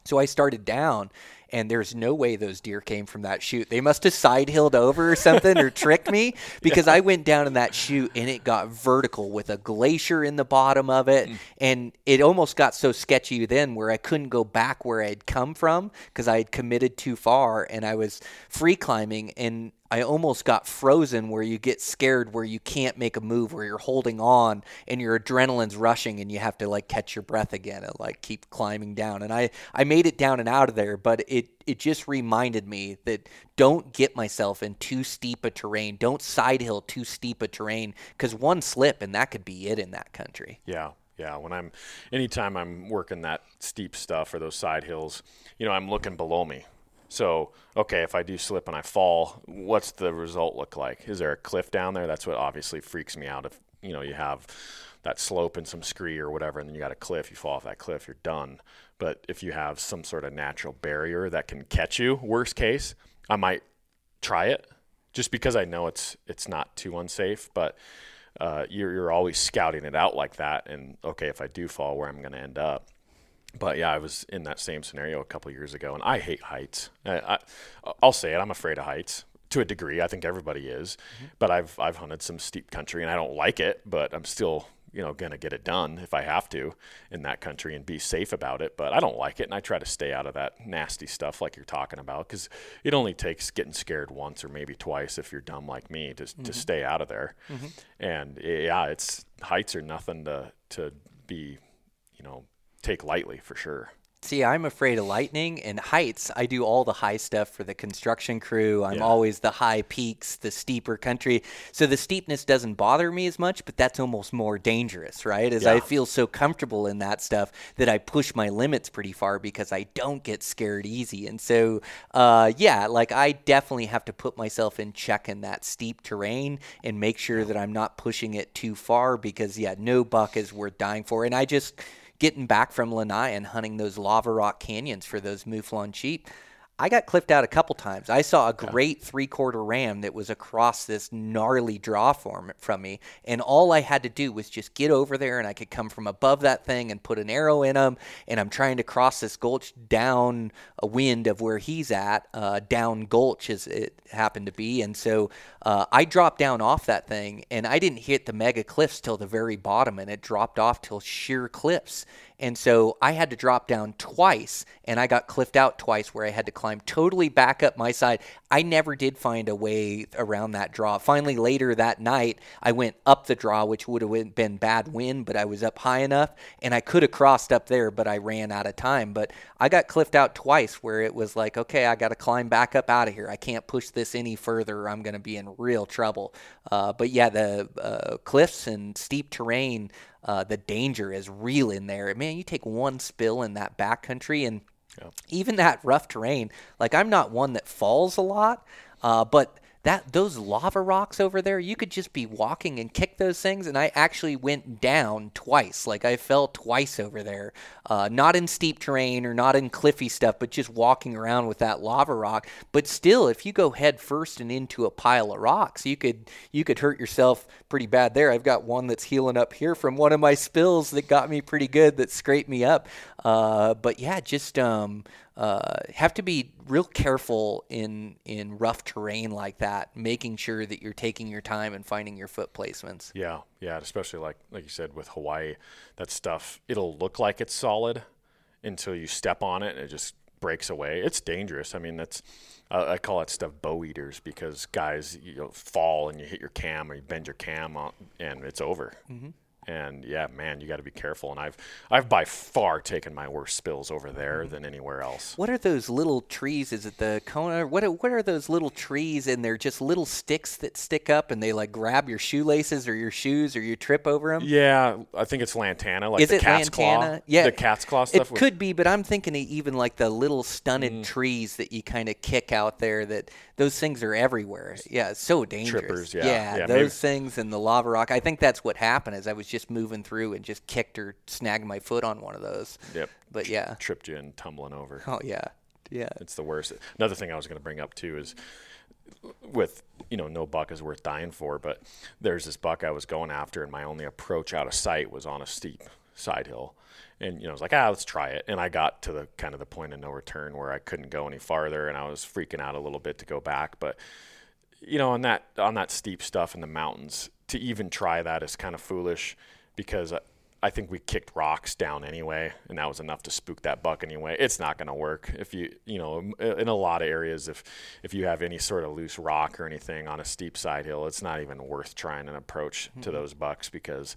So I started down, and there's no way those deer came from that chute. They must have side hilled over or something or tricked me because yeah. I went down in that chute and it got vertical with a glacier in the bottom of it. Mm. And it almost got so sketchy then where I couldn't go back where I'd come from because I had committed too far and I was free climbing. And I almost got frozen where you get scared where you can't make a move where you're holding on and your adrenaline's rushing and you have to like catch your breath again and like keep climbing down. And I I made it down and out of there, but it it just reminded me that don't get myself in too steep a terrain. Don't side hill too steep a terrain cuz one slip and that could be it in that country. Yeah. Yeah, when I'm anytime I'm working that steep stuff or those side hills, you know, I'm looking below me so, okay, if I do slip and I fall, what's the result look like? Is there a cliff down there? That's what obviously freaks me out. If you know you have that slope and some scree or whatever, and then you got a cliff, you fall off that cliff, you're done. But if you have some sort of natural barrier that can catch you, worst case, I might try it just because I know it's it's not too unsafe. But uh, you're you're always scouting it out like that, and okay, if I do fall, where I'm going to end up but yeah, I was in that same scenario a couple years ago, and I hate heights. I, will say it. I'm afraid of heights to a degree. I think everybody is, mm-hmm. but I've I've hunted some steep country, and I don't like it. But I'm still you know gonna get it done if I have to in that country and be safe about it. But I don't like it, and I try to stay out of that nasty stuff like you're talking about because it only takes getting scared once or maybe twice if you're dumb like me to mm-hmm. to stay out of there. Mm-hmm. And yeah, it's heights are nothing to to be you know take lightly for sure. See, I'm afraid of lightning and heights. I do all the high stuff for the construction crew. I'm yeah. always the high peaks, the steeper country. So the steepness doesn't bother me as much, but that's almost more dangerous, right? As yeah. I feel so comfortable in that stuff that I push my limits pretty far because I don't get scared easy. And so, uh, yeah, like I definitely have to put myself in check in that steep terrain and make sure that I'm not pushing it too far because, yeah, no buck is worth dying for. And I just getting back from Lanai and hunting those lava rock canyons for those mouflon sheep, I got cliffed out a couple times. I saw a great yeah. three quarter ram that was across this gnarly draw form from me, and all I had to do was just get over there, and I could come from above that thing and put an arrow in him. And I'm trying to cross this gulch down a wind of where he's at, uh, down gulch as it happened to be, and so uh, I dropped down off that thing, and I didn't hit the mega cliffs till the very bottom, and it dropped off till sheer cliffs. And so I had to drop down twice, and I got cliffed out twice where I had to climb totally back up my side. I never did find a way around that draw. Finally, later that night, I went up the draw, which would have been bad wind, but I was up high enough, and I could have crossed up there, but I ran out of time. But I got cliffed out twice where it was like, okay, I got to climb back up out of here. I can't push this any further. I'm going to be in real trouble. Uh, but yeah, the uh, cliffs and steep terrain uh, the danger is real in there. Man, you take one spill in that backcountry and yeah. even that rough terrain. Like I'm not one that falls a lot, uh, but that those lava rocks over there, you could just be walking and kick those things. And I actually went down twice. Like I fell twice over there, uh, not in steep terrain or not in cliffy stuff, but just walking around with that lava rock. But still, if you go head first and into a pile of rocks, you could you could hurt yourself pretty bad there. I've got one that's healing up here from one of my spills that got me pretty good that scraped me up. Uh, but yeah, just um, uh, have to be real careful in in rough terrain like that, making sure that you're taking your time and finding your foot placements. Yeah, yeah, especially like like you said with Hawaii, that stuff it'll look like it's solid until you step on it and it just breaks away. It's dangerous. I mean, that's uh, I call that stuff bow eaters because guys you know, fall and you hit your cam or you bend your cam on, and it's over. Mm-hmm. And yeah, man, you got to be careful. And I've I've by far taken my worst spills over there mm-hmm. than anywhere else. What are those little trees? Is it the Kona? What are, what are those little trees? And they're just little sticks that stick up, and they like grab your shoelaces or your shoes, or you trip over them. Yeah, I think it's lantana, like Is the it cat's lantana? claw. Yeah, the cat's claw stuff. It could be, but I'm thinking even like the little stunted mm. trees that you kind of kick out there. That those things are everywhere. Yeah, it's so dangerous. Trippers, yeah. yeah, Yeah, those maybe- things and the lava rock. I think that's what happened. Is I was just moving through and just kicked or snagged my foot on one of those. Yep. But yeah. tripped you and tumbling over. Oh yeah. Yeah. It's the worst. Another thing I was going to bring up too is with you know no buck is worth dying for, but there's this buck I was going after, and my only approach out of sight was on a steep side hill, and you know I was like ah let's try it, and I got to the kind of the point of no return where I couldn't go any farther, and I was freaking out a little bit to go back, but you know on that on that steep stuff in the mountains to even try that is kind of foolish because. I, I think we kicked rocks down anyway, and that was enough to spook that buck anyway. It's not going to work if you, you know, in a lot of areas, if if you have any sort of loose rock or anything on a steep side hill, it's not even worth trying an approach to mm-hmm. those bucks because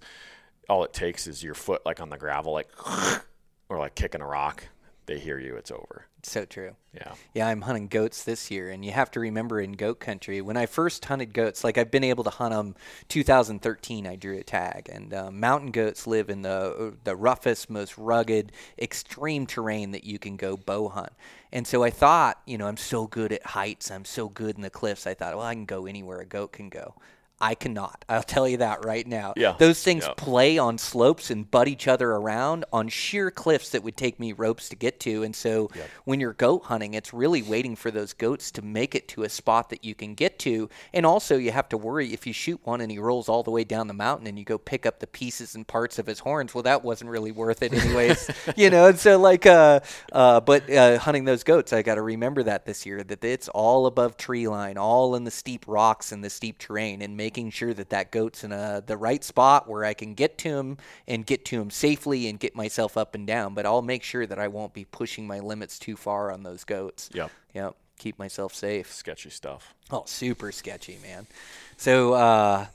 all it takes is your foot like on the gravel, like or like kicking a rock. They hear you, it's over. So true. Yeah. Yeah, I'm hunting goats this year, and you have to remember in goat country, when I first hunted goats, like I've been able to hunt them. 2013, I drew a tag, and uh, mountain goats live in the the roughest, most rugged, extreme terrain that you can go bow hunt. And so I thought, you know, I'm so good at heights, I'm so good in the cliffs. I thought, well, I can go anywhere a goat can go. I cannot. I'll tell you that right now. Yeah. Those things Yeah. play on slopes and butt each other around on sheer cliffs that would take me ropes to get to. And so when you're goat hunting, it's really waiting for those goats to make it to a spot that you can get to. And also, you have to worry if you shoot one and he rolls all the way down the mountain and you go pick up the pieces and parts of his horns. Well, that wasn't really worth it, anyways. you know, and so like, uh, uh, but uh, hunting those goats, I got to remember that this year that it's all above tree line, all in the steep rocks and the steep terrain, and making sure that that goat's in a, the right spot where I can get to him and get to him safely and get myself up and down. But I'll make sure that I won't be pushing my limits too far on those goats. Yep. Yep. Keep myself safe. Sketchy stuff. Oh, super sketchy, man. So uh,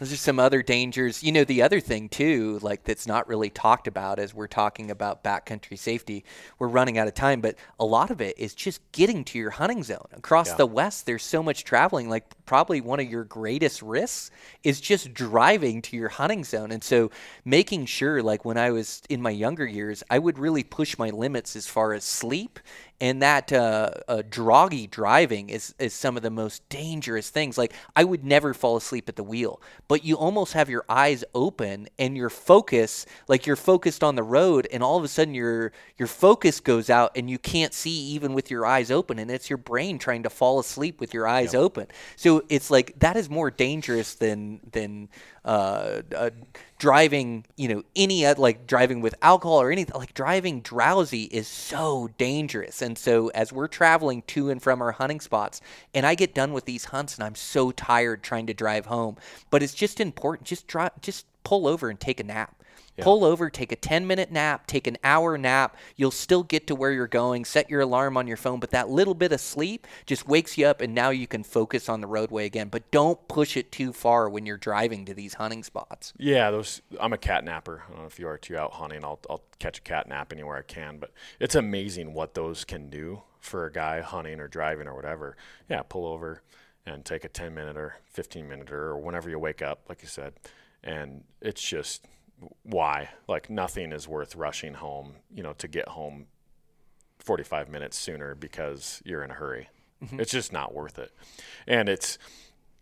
those are some other dangers. You know, the other thing too, like that's not really talked about as we're talking about backcountry safety. We're running out of time, but a lot of it is just getting to your hunting zone. Across Yeah. the West, there's so much traveling. Like probably one of your greatest risks is just driving to your hunting zone. And so making sure, like when I was in my younger years, I would really push my limits as far as sleep and that uh, uh, droggy driving is, is some of the most dangerous things. Like I would never fall asleep at the wheel, but you almost have your eyes open and your focus, like you're focused on the road, and all of a sudden your your focus goes out and you can't see even with your eyes open, and it's your brain trying to fall asleep with your eyes open. So it's like that is more dangerous than than uh, uh, driving, you know, any like driving with alcohol or anything. Like driving drowsy is so dangerous. And so as we're traveling to and from our hunting spots, and I get done with these hunts, and I'm so tired trying to drive home, but it's just important. Just drive, just pull over and take a nap. Pull over, take a 10 minute nap, take an hour nap. You'll still get to where you're going. Set your alarm on your phone, but that little bit of sleep just wakes you up and now you can focus on the roadway again. But don't push it too far when you're driving to these hunting spots. Yeah, those. I'm a cat napper. I don't know if you are too out hunting. I'll I'll catch a cat nap anywhere I can. But it's amazing what those can do for a guy hunting or driving or whatever. Yeah, pull over and take a 10 minute or 15 minute or whenever you wake up, like you said. And it's just why like nothing is worth rushing home. You know, to get home 45 minutes sooner because you're in a hurry. It's just not worth it. And it's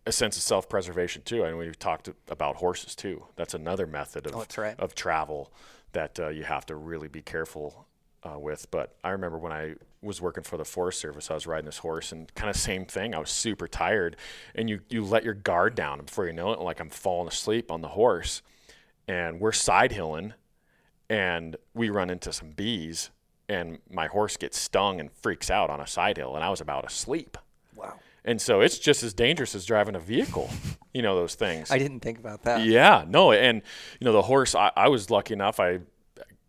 a sense of self-preservation too. And we've talked about horses too. That's another method of Oh, right. of travel that uh, you have to really be careful uh, with. But I remember when I was working for the Forest Service, I was riding this horse, and kind of same thing. I was super tired, and you you let your guard down and before you know it. Like I'm falling asleep on the horse, and we're side hilling, and we run into some bees, and my horse gets stung and freaks out on a side hill, and I was about asleep. Wow. And so it's just as dangerous as driving a vehicle, you know, those things. I didn't think about that. Yeah, no, and you know the horse. I, I was lucky enough. I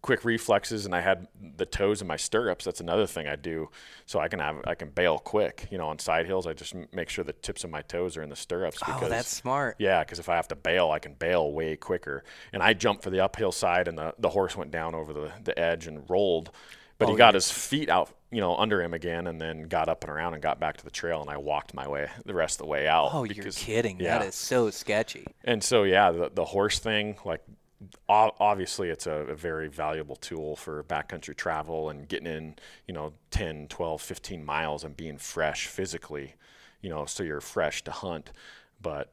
quick reflexes and I had the toes in my stirrups. That's another thing I do, so I can have I can bail quick. You know, on side hills, I just make sure the tips of my toes are in the stirrups. Oh, because, oh, that's smart. Yeah, because if I have to bail, I can bail way quicker. And I jumped for the uphill side, and the the horse went down over the the edge and rolled. But oh, he got yeah. his feet out, you know, under him again, and then got up and around and got back to the trail. And I walked my way the rest of the way out. Oh, because, you're kidding! Yeah. That is so sketchy. And so, yeah, the the horse thing, like obviously it's a, a, very valuable tool for backcountry travel and getting in you know 10 12 15 miles and being fresh physically you know so you're fresh to hunt. But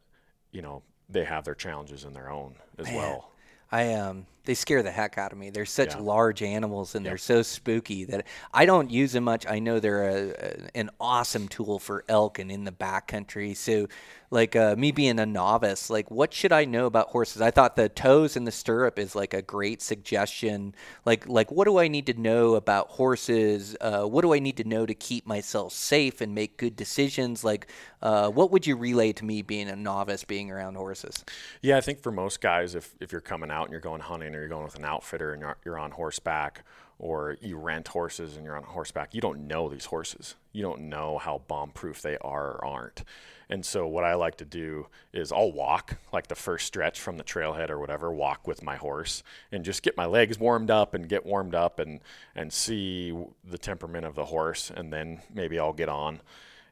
you know they have their challenges in their own as Man, well. I um they scare the heck out of me. They're such yeah. large animals and yep. they're so spooky that I don't use them much. I know they're a, a, an awesome tool for elk and in the backcountry. So, like uh, me being a novice, like what should I know about horses? I thought the toes in the stirrup is like a great suggestion. Like, like what do I need to know about horses? Uh, what do I need to know to keep myself safe and make good decisions? Like, uh, what would you relay to me being a novice, being around horses? Yeah, I think for most guys, if if you're coming out and you're going hunting or you're going with an outfitter and you're, you're on horseback or you rent horses and you're on horseback, you don't know these horses. You don't know how bomb proof they are or aren't. And so what I like to do is I'll walk like the first stretch from the trailhead or whatever, walk with my horse and just get my legs warmed up and get warmed up and and see the temperament of the horse and then maybe I'll get on.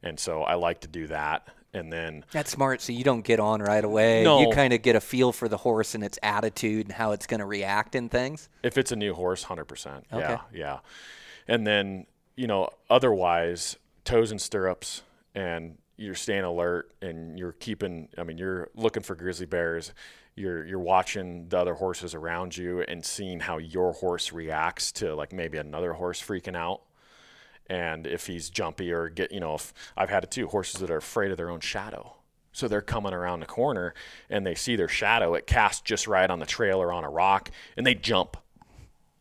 And so I like to do that and then that's smart so you don't get on right away. No, you kind of get a feel for the horse and its attitude and how it's going to react in things? If it's a new horse 100% okay. yeah yeah. And then you know otherwise toes and stirrups and you're staying alert and you're keeping i mean you're looking for grizzly bears. You're you're watching the other horses around you and seeing how your horse reacts to like maybe another horse freaking out and if he's jumpy or get you know if I've had it too horses that are afraid of their own shadow. So they're coming around the corner and they see their shadow it casts just right on the trail or on a rock and they jump.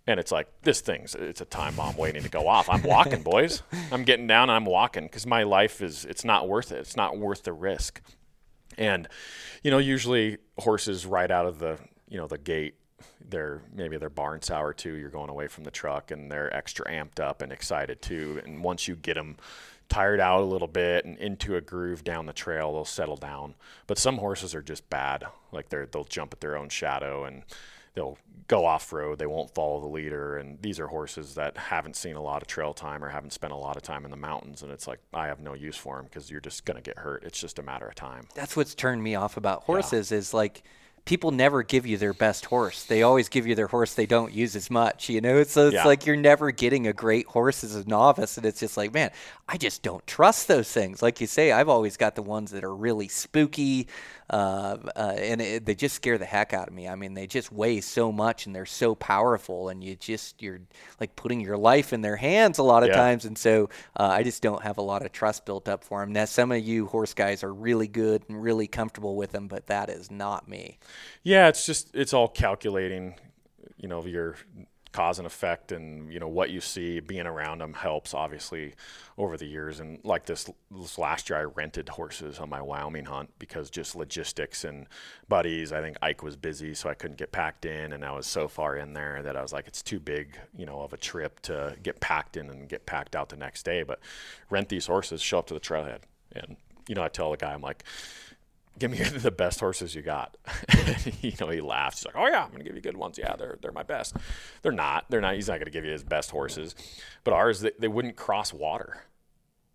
And it's like this thing's it's a time bomb waiting to go off. I'm walking boys. I'm getting down and i'm walking because my life is it's not worth it. It's not worth the risk. And you know usually horses right out of the you know the gate they're maybe they're barn sour too. You're going away from the truck and they're extra amped up and excited too. And once you get them tired out a little bit and into a groove down the trail, they'll settle down. But some horses are just bad. Like they're they'll jump at their own shadow and they'll go off road. They won't follow the leader. And these are horses that haven't seen a lot of trail time or haven't spent a lot of time in the mountains. And it's like, I have no use for them because you're just going to get hurt. It's just a matter of time. That's what's turned me off about horses yeah. is like, people never give you their best horse. They always give you their horse they don't use as much, you know? So it's yeah. like you're never getting a great horse as a novice. And it's just like, man, I just don't trust those things. Like you say, I've always got the ones that are really spooky, uh, uh, and it, they just scare the heck out of me. I mean, they just weigh so much and they're so powerful, and you just you're like putting your life in their hands a lot of yeah. times, and so uh, I just don't have a lot of trust built up for them. Now, some of you horse guys are really good and really comfortable with them, but that is not me. Yeah, it's just it's all calculating, you know, your cause and effect and you know what you see being around them helps obviously over the years. And like this, this last year I rented horses on my Wyoming hunt because just logistics and buddies. I think Ike was busy so I couldn't get packed in and I was so far in there that I was like it's too big you know of a trip to get packed in and get packed out the next day. But rent these horses show up to the trailhead. And you know I tell the guy I'm like give me the best horses you got. you know, he laughs. He's like, oh yeah, I'm gonna give you good ones. Yeah, they're they're my best. They're not. They're not. He's not gonna give you his best horses, but ours they, they wouldn't cross water.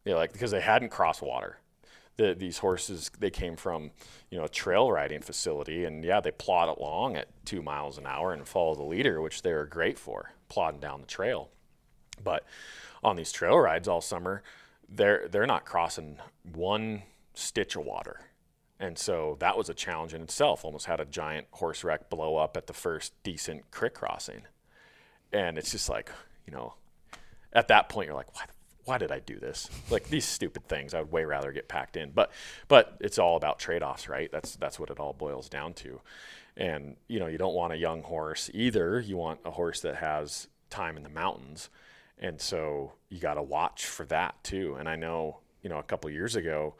Yeah, like because they hadn't crossed water. The, these horses they came from you know a trail riding facility and yeah they plod along at two miles an hour and follow the leader which they are great for plodding down the trail but on these trail rides all summer they're they're not crossing one stitch of water and so that was a challenge in itself. Almost had a giant horse wreck blow up at the first decent creek crossing. And it's just like, you know, at that point you're like, why, why did I do this? Like these stupid things, I would way rather get packed in. But but it's all about trade-offs, right? That's that's what it all boils down to. And you know, you don't want a young horse either. You want a horse that has time in the mountains. And so you got to watch for that too. And I know, you know, a couple years ago,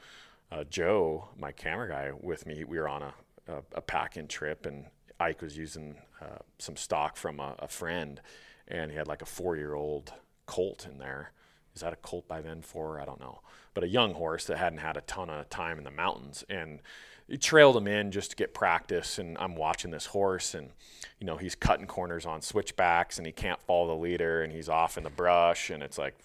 uh, Joe, my camera guy, with me. We were on a, a, a pack-in trip, and Ike was using uh, some stock from a, a friend, and he had like a four-year-old colt in there. Is that a colt by then? Four? I don't know. But a young horse that hadn't had a ton of time in the mountains, and he trailed him in just to get practice. And I'm watching this horse, and you know he's cutting corners on switchbacks, and he can't follow the leader, and he's off in the brush, and it's like.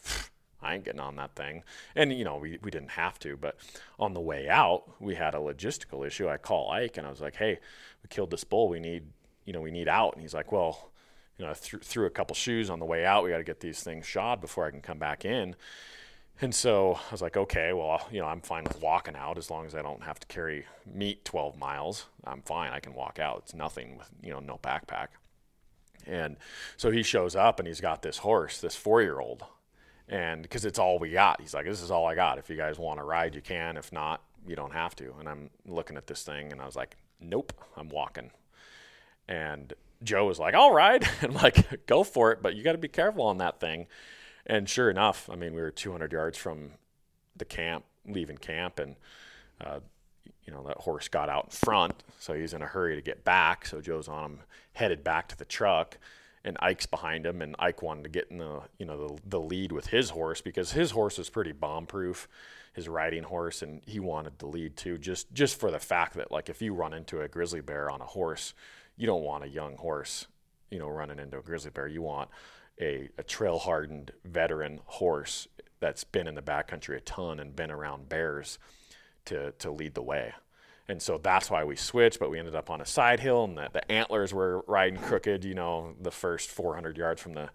I ain't getting on that thing. And, you know, we, we didn't have to. But on the way out, we had a logistical issue. I call Ike and I was like, hey, we killed this bull. We need, you know, we need out. And he's like, well, you know, I th- threw a couple shoes on the way out. We got to get these things shod before I can come back in. And so I was like, okay, well, you know, I'm fine with walking out as long as I don't have to carry meat 12 miles. I'm fine. I can walk out. It's nothing with, you know, no backpack. And so he shows up and he's got this horse, this four year old. And because it's all we got, he's like, this is all I got. If you guys want to ride, you can. If not, you don't have to. And I'm looking at this thing and I was like, nope, I'm walking. And Joe was like, all right. And like, go for it. But you got to be careful on that thing. And sure enough, I mean, we were 200 yards from the camp, leaving camp, and uh, you know that horse got out in front, so he's in a hurry to get back. So Joe's on him, headed back to the truck, and Ike's behind him, and Ike wanted to get in the you know the, the lead with his horse because his horse was pretty bomb proof, his riding horse, and he wanted the lead too, just just for the fact that like if you run into a grizzly bear on a horse, you don't want a young horse, you know, running into a grizzly bear. You want a, a trail hardened veteran horse that's been in the backcountry a ton and been around bears to, to lead the way. And so that's why we switched, but we ended up on a side hill and the, the antlers were riding crooked, you know, the first 400 yards from the,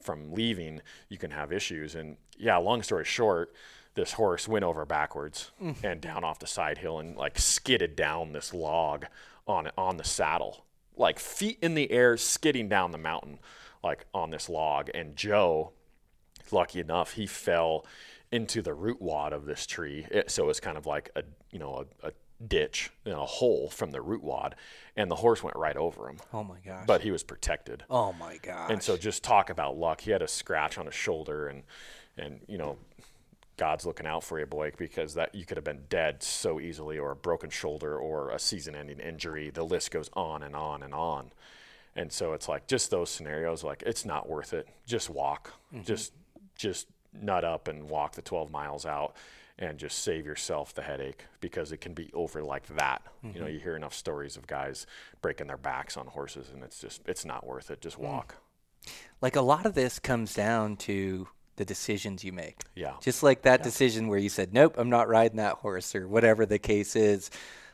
from leaving, you can have issues. And yeah, long story short, this horse went over backwards mm. and down off the side hill and like skidded down this log on, on the saddle, like feet in the air, skidding down the mountain like on this log. And Joe, lucky enough, he fell into the root wad of this tree. It, so it's kind of like a you know a, a ditch, know, a hole from the root wad, and the horse went right over him. Oh my gosh! But he was protected. Oh my gosh! And so just talk about luck. He had a scratch on his shoulder, and and you know. God's looking out for you, Blake, because that you could have been dead so easily, or a broken shoulder, or a season-ending injury. The list goes on and on and on. And so it's like just those scenarios, like it's not worth it. Just walk, mm-hmm. just just nut up and walk the 12 miles out and just save yourself the headache because it can be over like that. Mm-hmm. You know, mm-hmm. you hear enough stories of guys breaking their backs on horses and it's just it's not worth it. Just mm. walk. Like a lot of this comes down to the decisions you make. Yeah. Just like that yeah. decision where you said, "Nope, I'm not riding that horse," or whatever the case is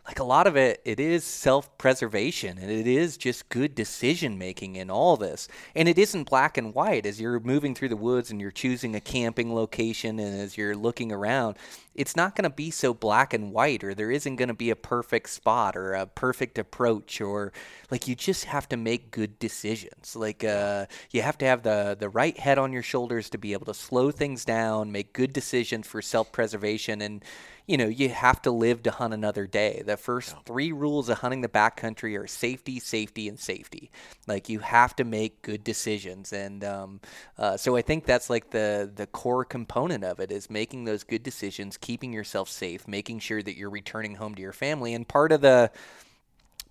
like a lot of it it is self-preservation and it is just good decision making in all this. And it isn't black and white. As you're moving through the woods and you're choosing a camping location and as you're looking around it's not going to be so black and white or there isn't going to be a perfect spot or a perfect approach or like you just have to make good decisions. Like uh, you have to have the the right head on your shoulders to be able to slow things down make good decisions for self-preservation and you know, you have to live to hunt another day. The first three rules of hunting the backcountry are safety, safety, and safety. Like you have to make good decisions, and um, uh, so I think that's like the the core component of it is making those good decisions, keeping yourself safe, making sure that you're returning home to your family, and part of the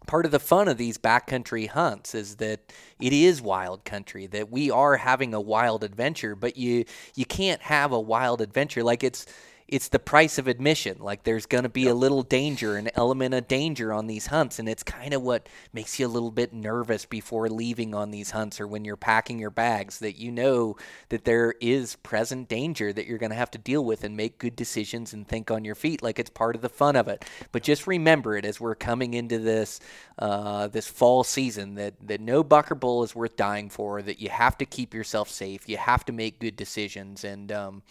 part of the fun of these backcountry hunts is that it is wild country that we are having a wild adventure but you you can't have a wild adventure like it's it's the price of admission. Like there's going to be yep. a little danger, an element of danger on these hunts, and it's kind of what makes you a little bit nervous before leaving on these hunts or when you're packing your bags. That you know that there is present danger that you're going to have to deal with and make good decisions and think on your feet. Like it's part of the fun of it. But just remember it as we're coming into this uh, this fall season that that no buck or bull is worth dying for. That you have to keep yourself safe. You have to make good decisions and. Um,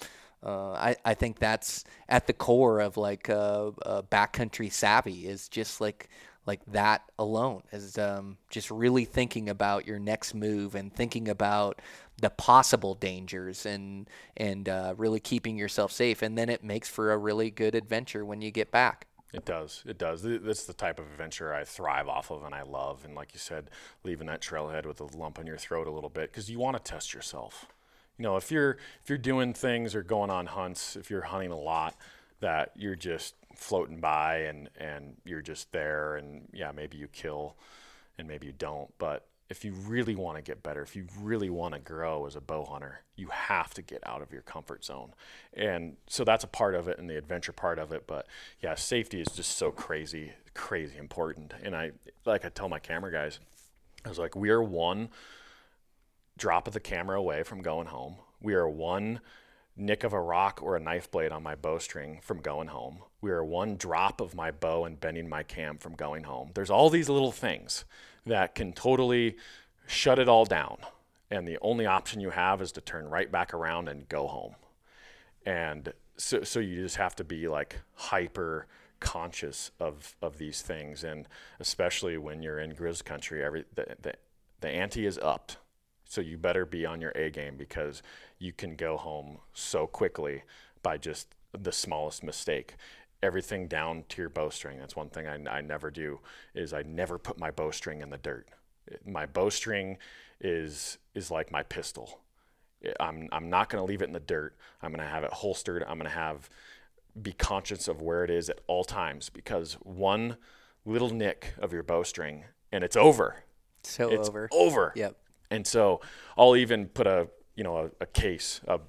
uh, I, I think that's at the core of like uh, uh, backcountry savvy is just like like that alone is um, just really thinking about your next move and thinking about the possible dangers and and uh, really keeping yourself safe and then it makes for a really good adventure when you get back. It does. It does. That's the type of adventure I thrive off of and I love. And like you said, leaving that trailhead with a lump in your throat a little bit because you want to test yourself you know, if you're if you're doing things or going on hunts, if you're hunting a lot, that you're just floating by and and you're just there, and yeah, maybe you kill and maybe you don't. But if you really want to get better, if you really want to grow as a bow hunter, you have to get out of your comfort zone. And so that's a part of it and the adventure part of it. But yeah, safety is just so crazy, crazy important. And I, like I tell my camera guys, I was like, we are one drop of the camera away from going home. We are one nick of a rock or a knife blade on my bowstring from going home. We are one drop of my bow and bending my cam from going home. There's all these little things that can totally shut it all down. And the only option you have is to turn right back around and go home. And so, so you just have to be like hyper conscious of, of these things. And especially when you're in Grizz country, every, the, the, the ante is upped so you better be on your A game because you can go home so quickly by just the smallest mistake. Everything down to your bowstring. That's one thing I, I never do is I never put my bowstring in the dirt. My bowstring is is like my pistol. I'm I'm not going to leave it in the dirt. I'm going to have it holstered. I'm going to have be conscious of where it is at all times because one little nick of your bowstring and it's over. So it's over. Over. Yep. And so I'll even put a you know a, a case, a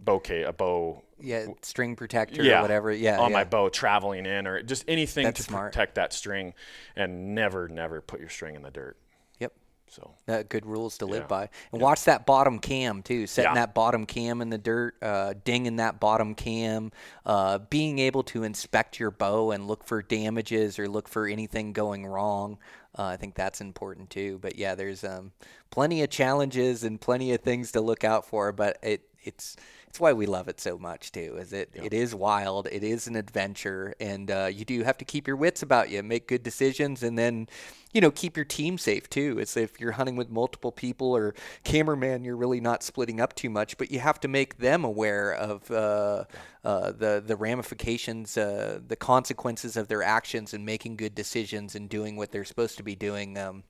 bouquet, a bow. Yeah, string protector Yeah, or whatever. Yeah, on yeah. my bow traveling in, or just anything That's to smart. protect that string, and never, never put your string in the dirt. Yep. So Uh, good rules to live Yeah. by. And watch that bottom cam too. Setting that bottom cam in the dirt, uh, dinging that bottom cam, uh, being able to inspect your bow and look for damages or look for anything going wrong. Uh, I think that's important too. But yeah, there's um, plenty of challenges and plenty of things to look out for. But it it's it's why we love it so much too. Is it it is wild, it is an adventure, and uh, you do have to keep your wits about you, make good decisions, and then you know keep your team safe too. It's if you're hunting with multiple people or cameraman, you're really not splitting up too much, but you have to make them aware of uh, uh, the the ramifications, uh, the consequences of their actions, and making good decisions and doing what they're supposed to be doing. Um,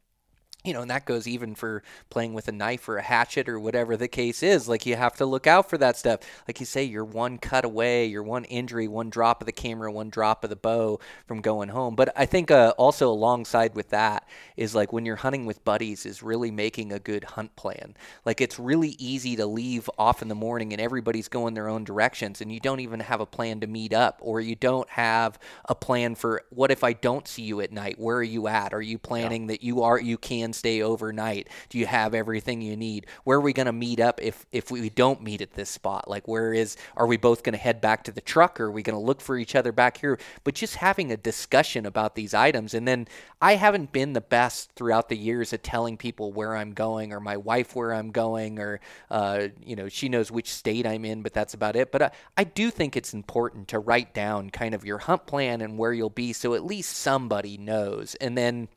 you know, and that goes even for playing with a knife or a hatchet or whatever the case is. Like you have to look out for that stuff. Like you say, you're one cut away, you're one injury, one drop of the camera, one drop of the bow from going home. But I think uh, also alongside with that is like when you're hunting with buddies, is really making a good hunt plan. Like it's really easy to leave off in the morning and everybody's going their own directions, and you don't even have a plan to meet up, or you don't have a plan for what if I don't see you at night? Where are you at? Are you planning that you are you can stay overnight? Do you have everything you need? Where are we going to meet up if if we don't meet at this spot? Like where is are we both going to head back to the truck or are we going to look for each other back here? But just having a discussion about these items and then I haven't been the best throughout the years at telling people where I'm going or my wife where I'm going or uh, you know she knows which state I'm in but that's about it but I, I do think it's important to write down kind of your hunt plan and where you'll be so at least somebody knows and then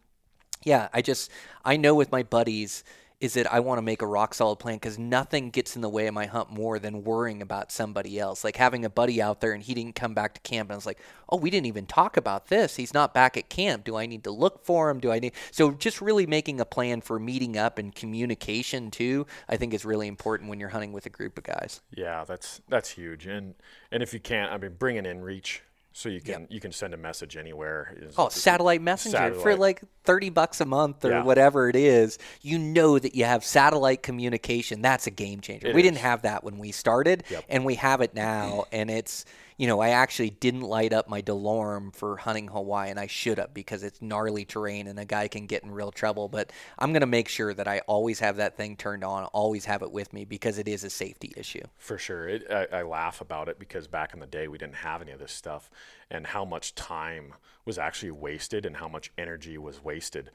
yeah, I just I know with my buddies is that I want to make a rock solid plan because nothing gets in the way of my hunt more than worrying about somebody else. Like having a buddy out there and he didn't come back to camp and I was like, oh, we didn't even talk about this. He's not back at camp. Do I need to look for him? Do I need so just really making a plan for meeting up and communication too? I think is really important when you're hunting with a group of guys. yeah, that's that's huge. And and if you can't, I mean, bring an inReach so you can you can send a message anywhere. Is- Oh, satellite messenger for like 30 bucks a month or Yeah. whatever it is. You know that you have satellite communication. That's a game changer. It we is. didn't have that when we started Yep. and we have it now and it's you know, I actually didn't light up my DeLorme for hunting Hawaii, and I should have because it's gnarly terrain and a guy can get in real trouble. But I'm going to make sure that I always have that thing turned on, always have it with me because it is a safety issue. For sure. It, I, I laugh about it because back in the day, we didn't have any of this stuff, and how much time was actually wasted and how much energy was wasted,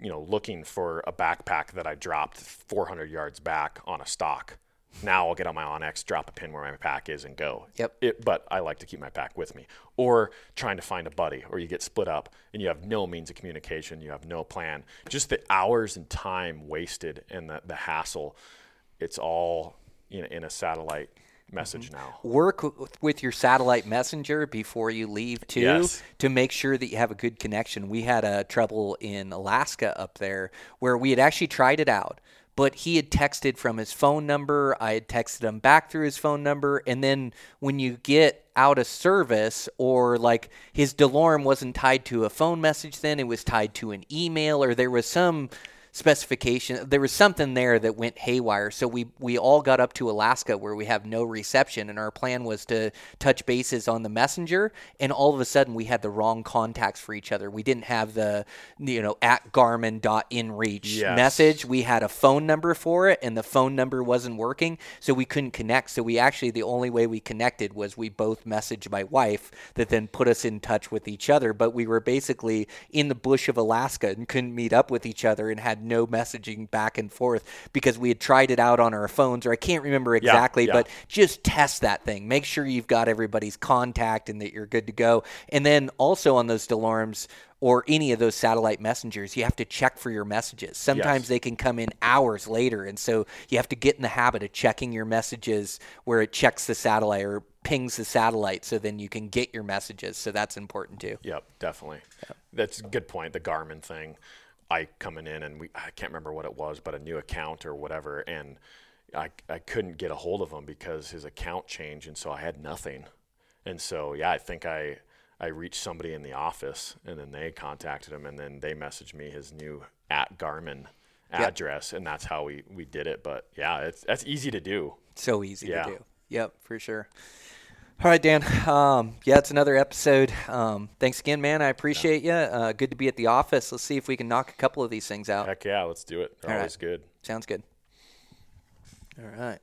you know, looking for a backpack that I dropped 400 yards back on a stock. Now I'll get on my onX, drop a pin where my pack is, and go. Yep. It, but I like to keep my pack with me. Or trying to find a buddy, or you get split up and you have no means of communication, you have no plan. Just the hours and time wasted and the, the hassle, it's all in, in a satellite message mm-hmm. now. work w- with your satellite messenger before you leave too Yes. to make sure that you have a good connection we had a trouble in alaska up there where we had actually tried it out but he had texted from his phone number. I had texted him back through his phone number. And then when you get out of service or like his DeLorme wasn't tied to a phone message then, it was tied to an email or there was some specification. There was something there that went haywire. So we we all got up to Alaska where we have no reception, and our plan was to touch bases on the messenger. And all of a sudden, we had the wrong contacts for each other. We didn't have the you know at Garmin Garmin.inReach Yes. message. We had a phone number for it, and the phone number wasn't working, so we couldn't connect. So we actually the only way we connected was we both messaged my wife that then put us in touch with each other. But we were basically in the bush of Alaska and couldn't meet up with each other and had no messaging back and forth because we had tried it out on our phones, or I can't remember exactly, yeah. but just test that thing. Make sure you've got everybody's contact and that you're good to go. And then also on those DeLormes or any of those satellite messengers, you have to check for your messages. Sometimes Yes. they can come in hours later, and so you have to get in the habit of checking your messages where it checks the satellite or pings the satellite, so then you can get your messages. So that's important too. Yep, definitely. That's a good point. The Garmin thing. I coming in and we I can't remember what it was, but a new account or whatever, and I I couldn't get a hold of him because his account changed, and so I had nothing. And so yeah, I think I I reached somebody in the office, and then they contacted him, and then they messaged me his new at Garmin address, and that's how we we did it. But yeah, it's that's easy to do. So easy Yeah. to do. Yep, for sure. All right, Dan. Um, yeah, it's another episode. Um, thanks again, man. I appreciate you. Uh, good to be at the office. Let's see if we can knock a couple of these things out. Heck yeah, let's do it. They're All right. always good. Sounds good. All right.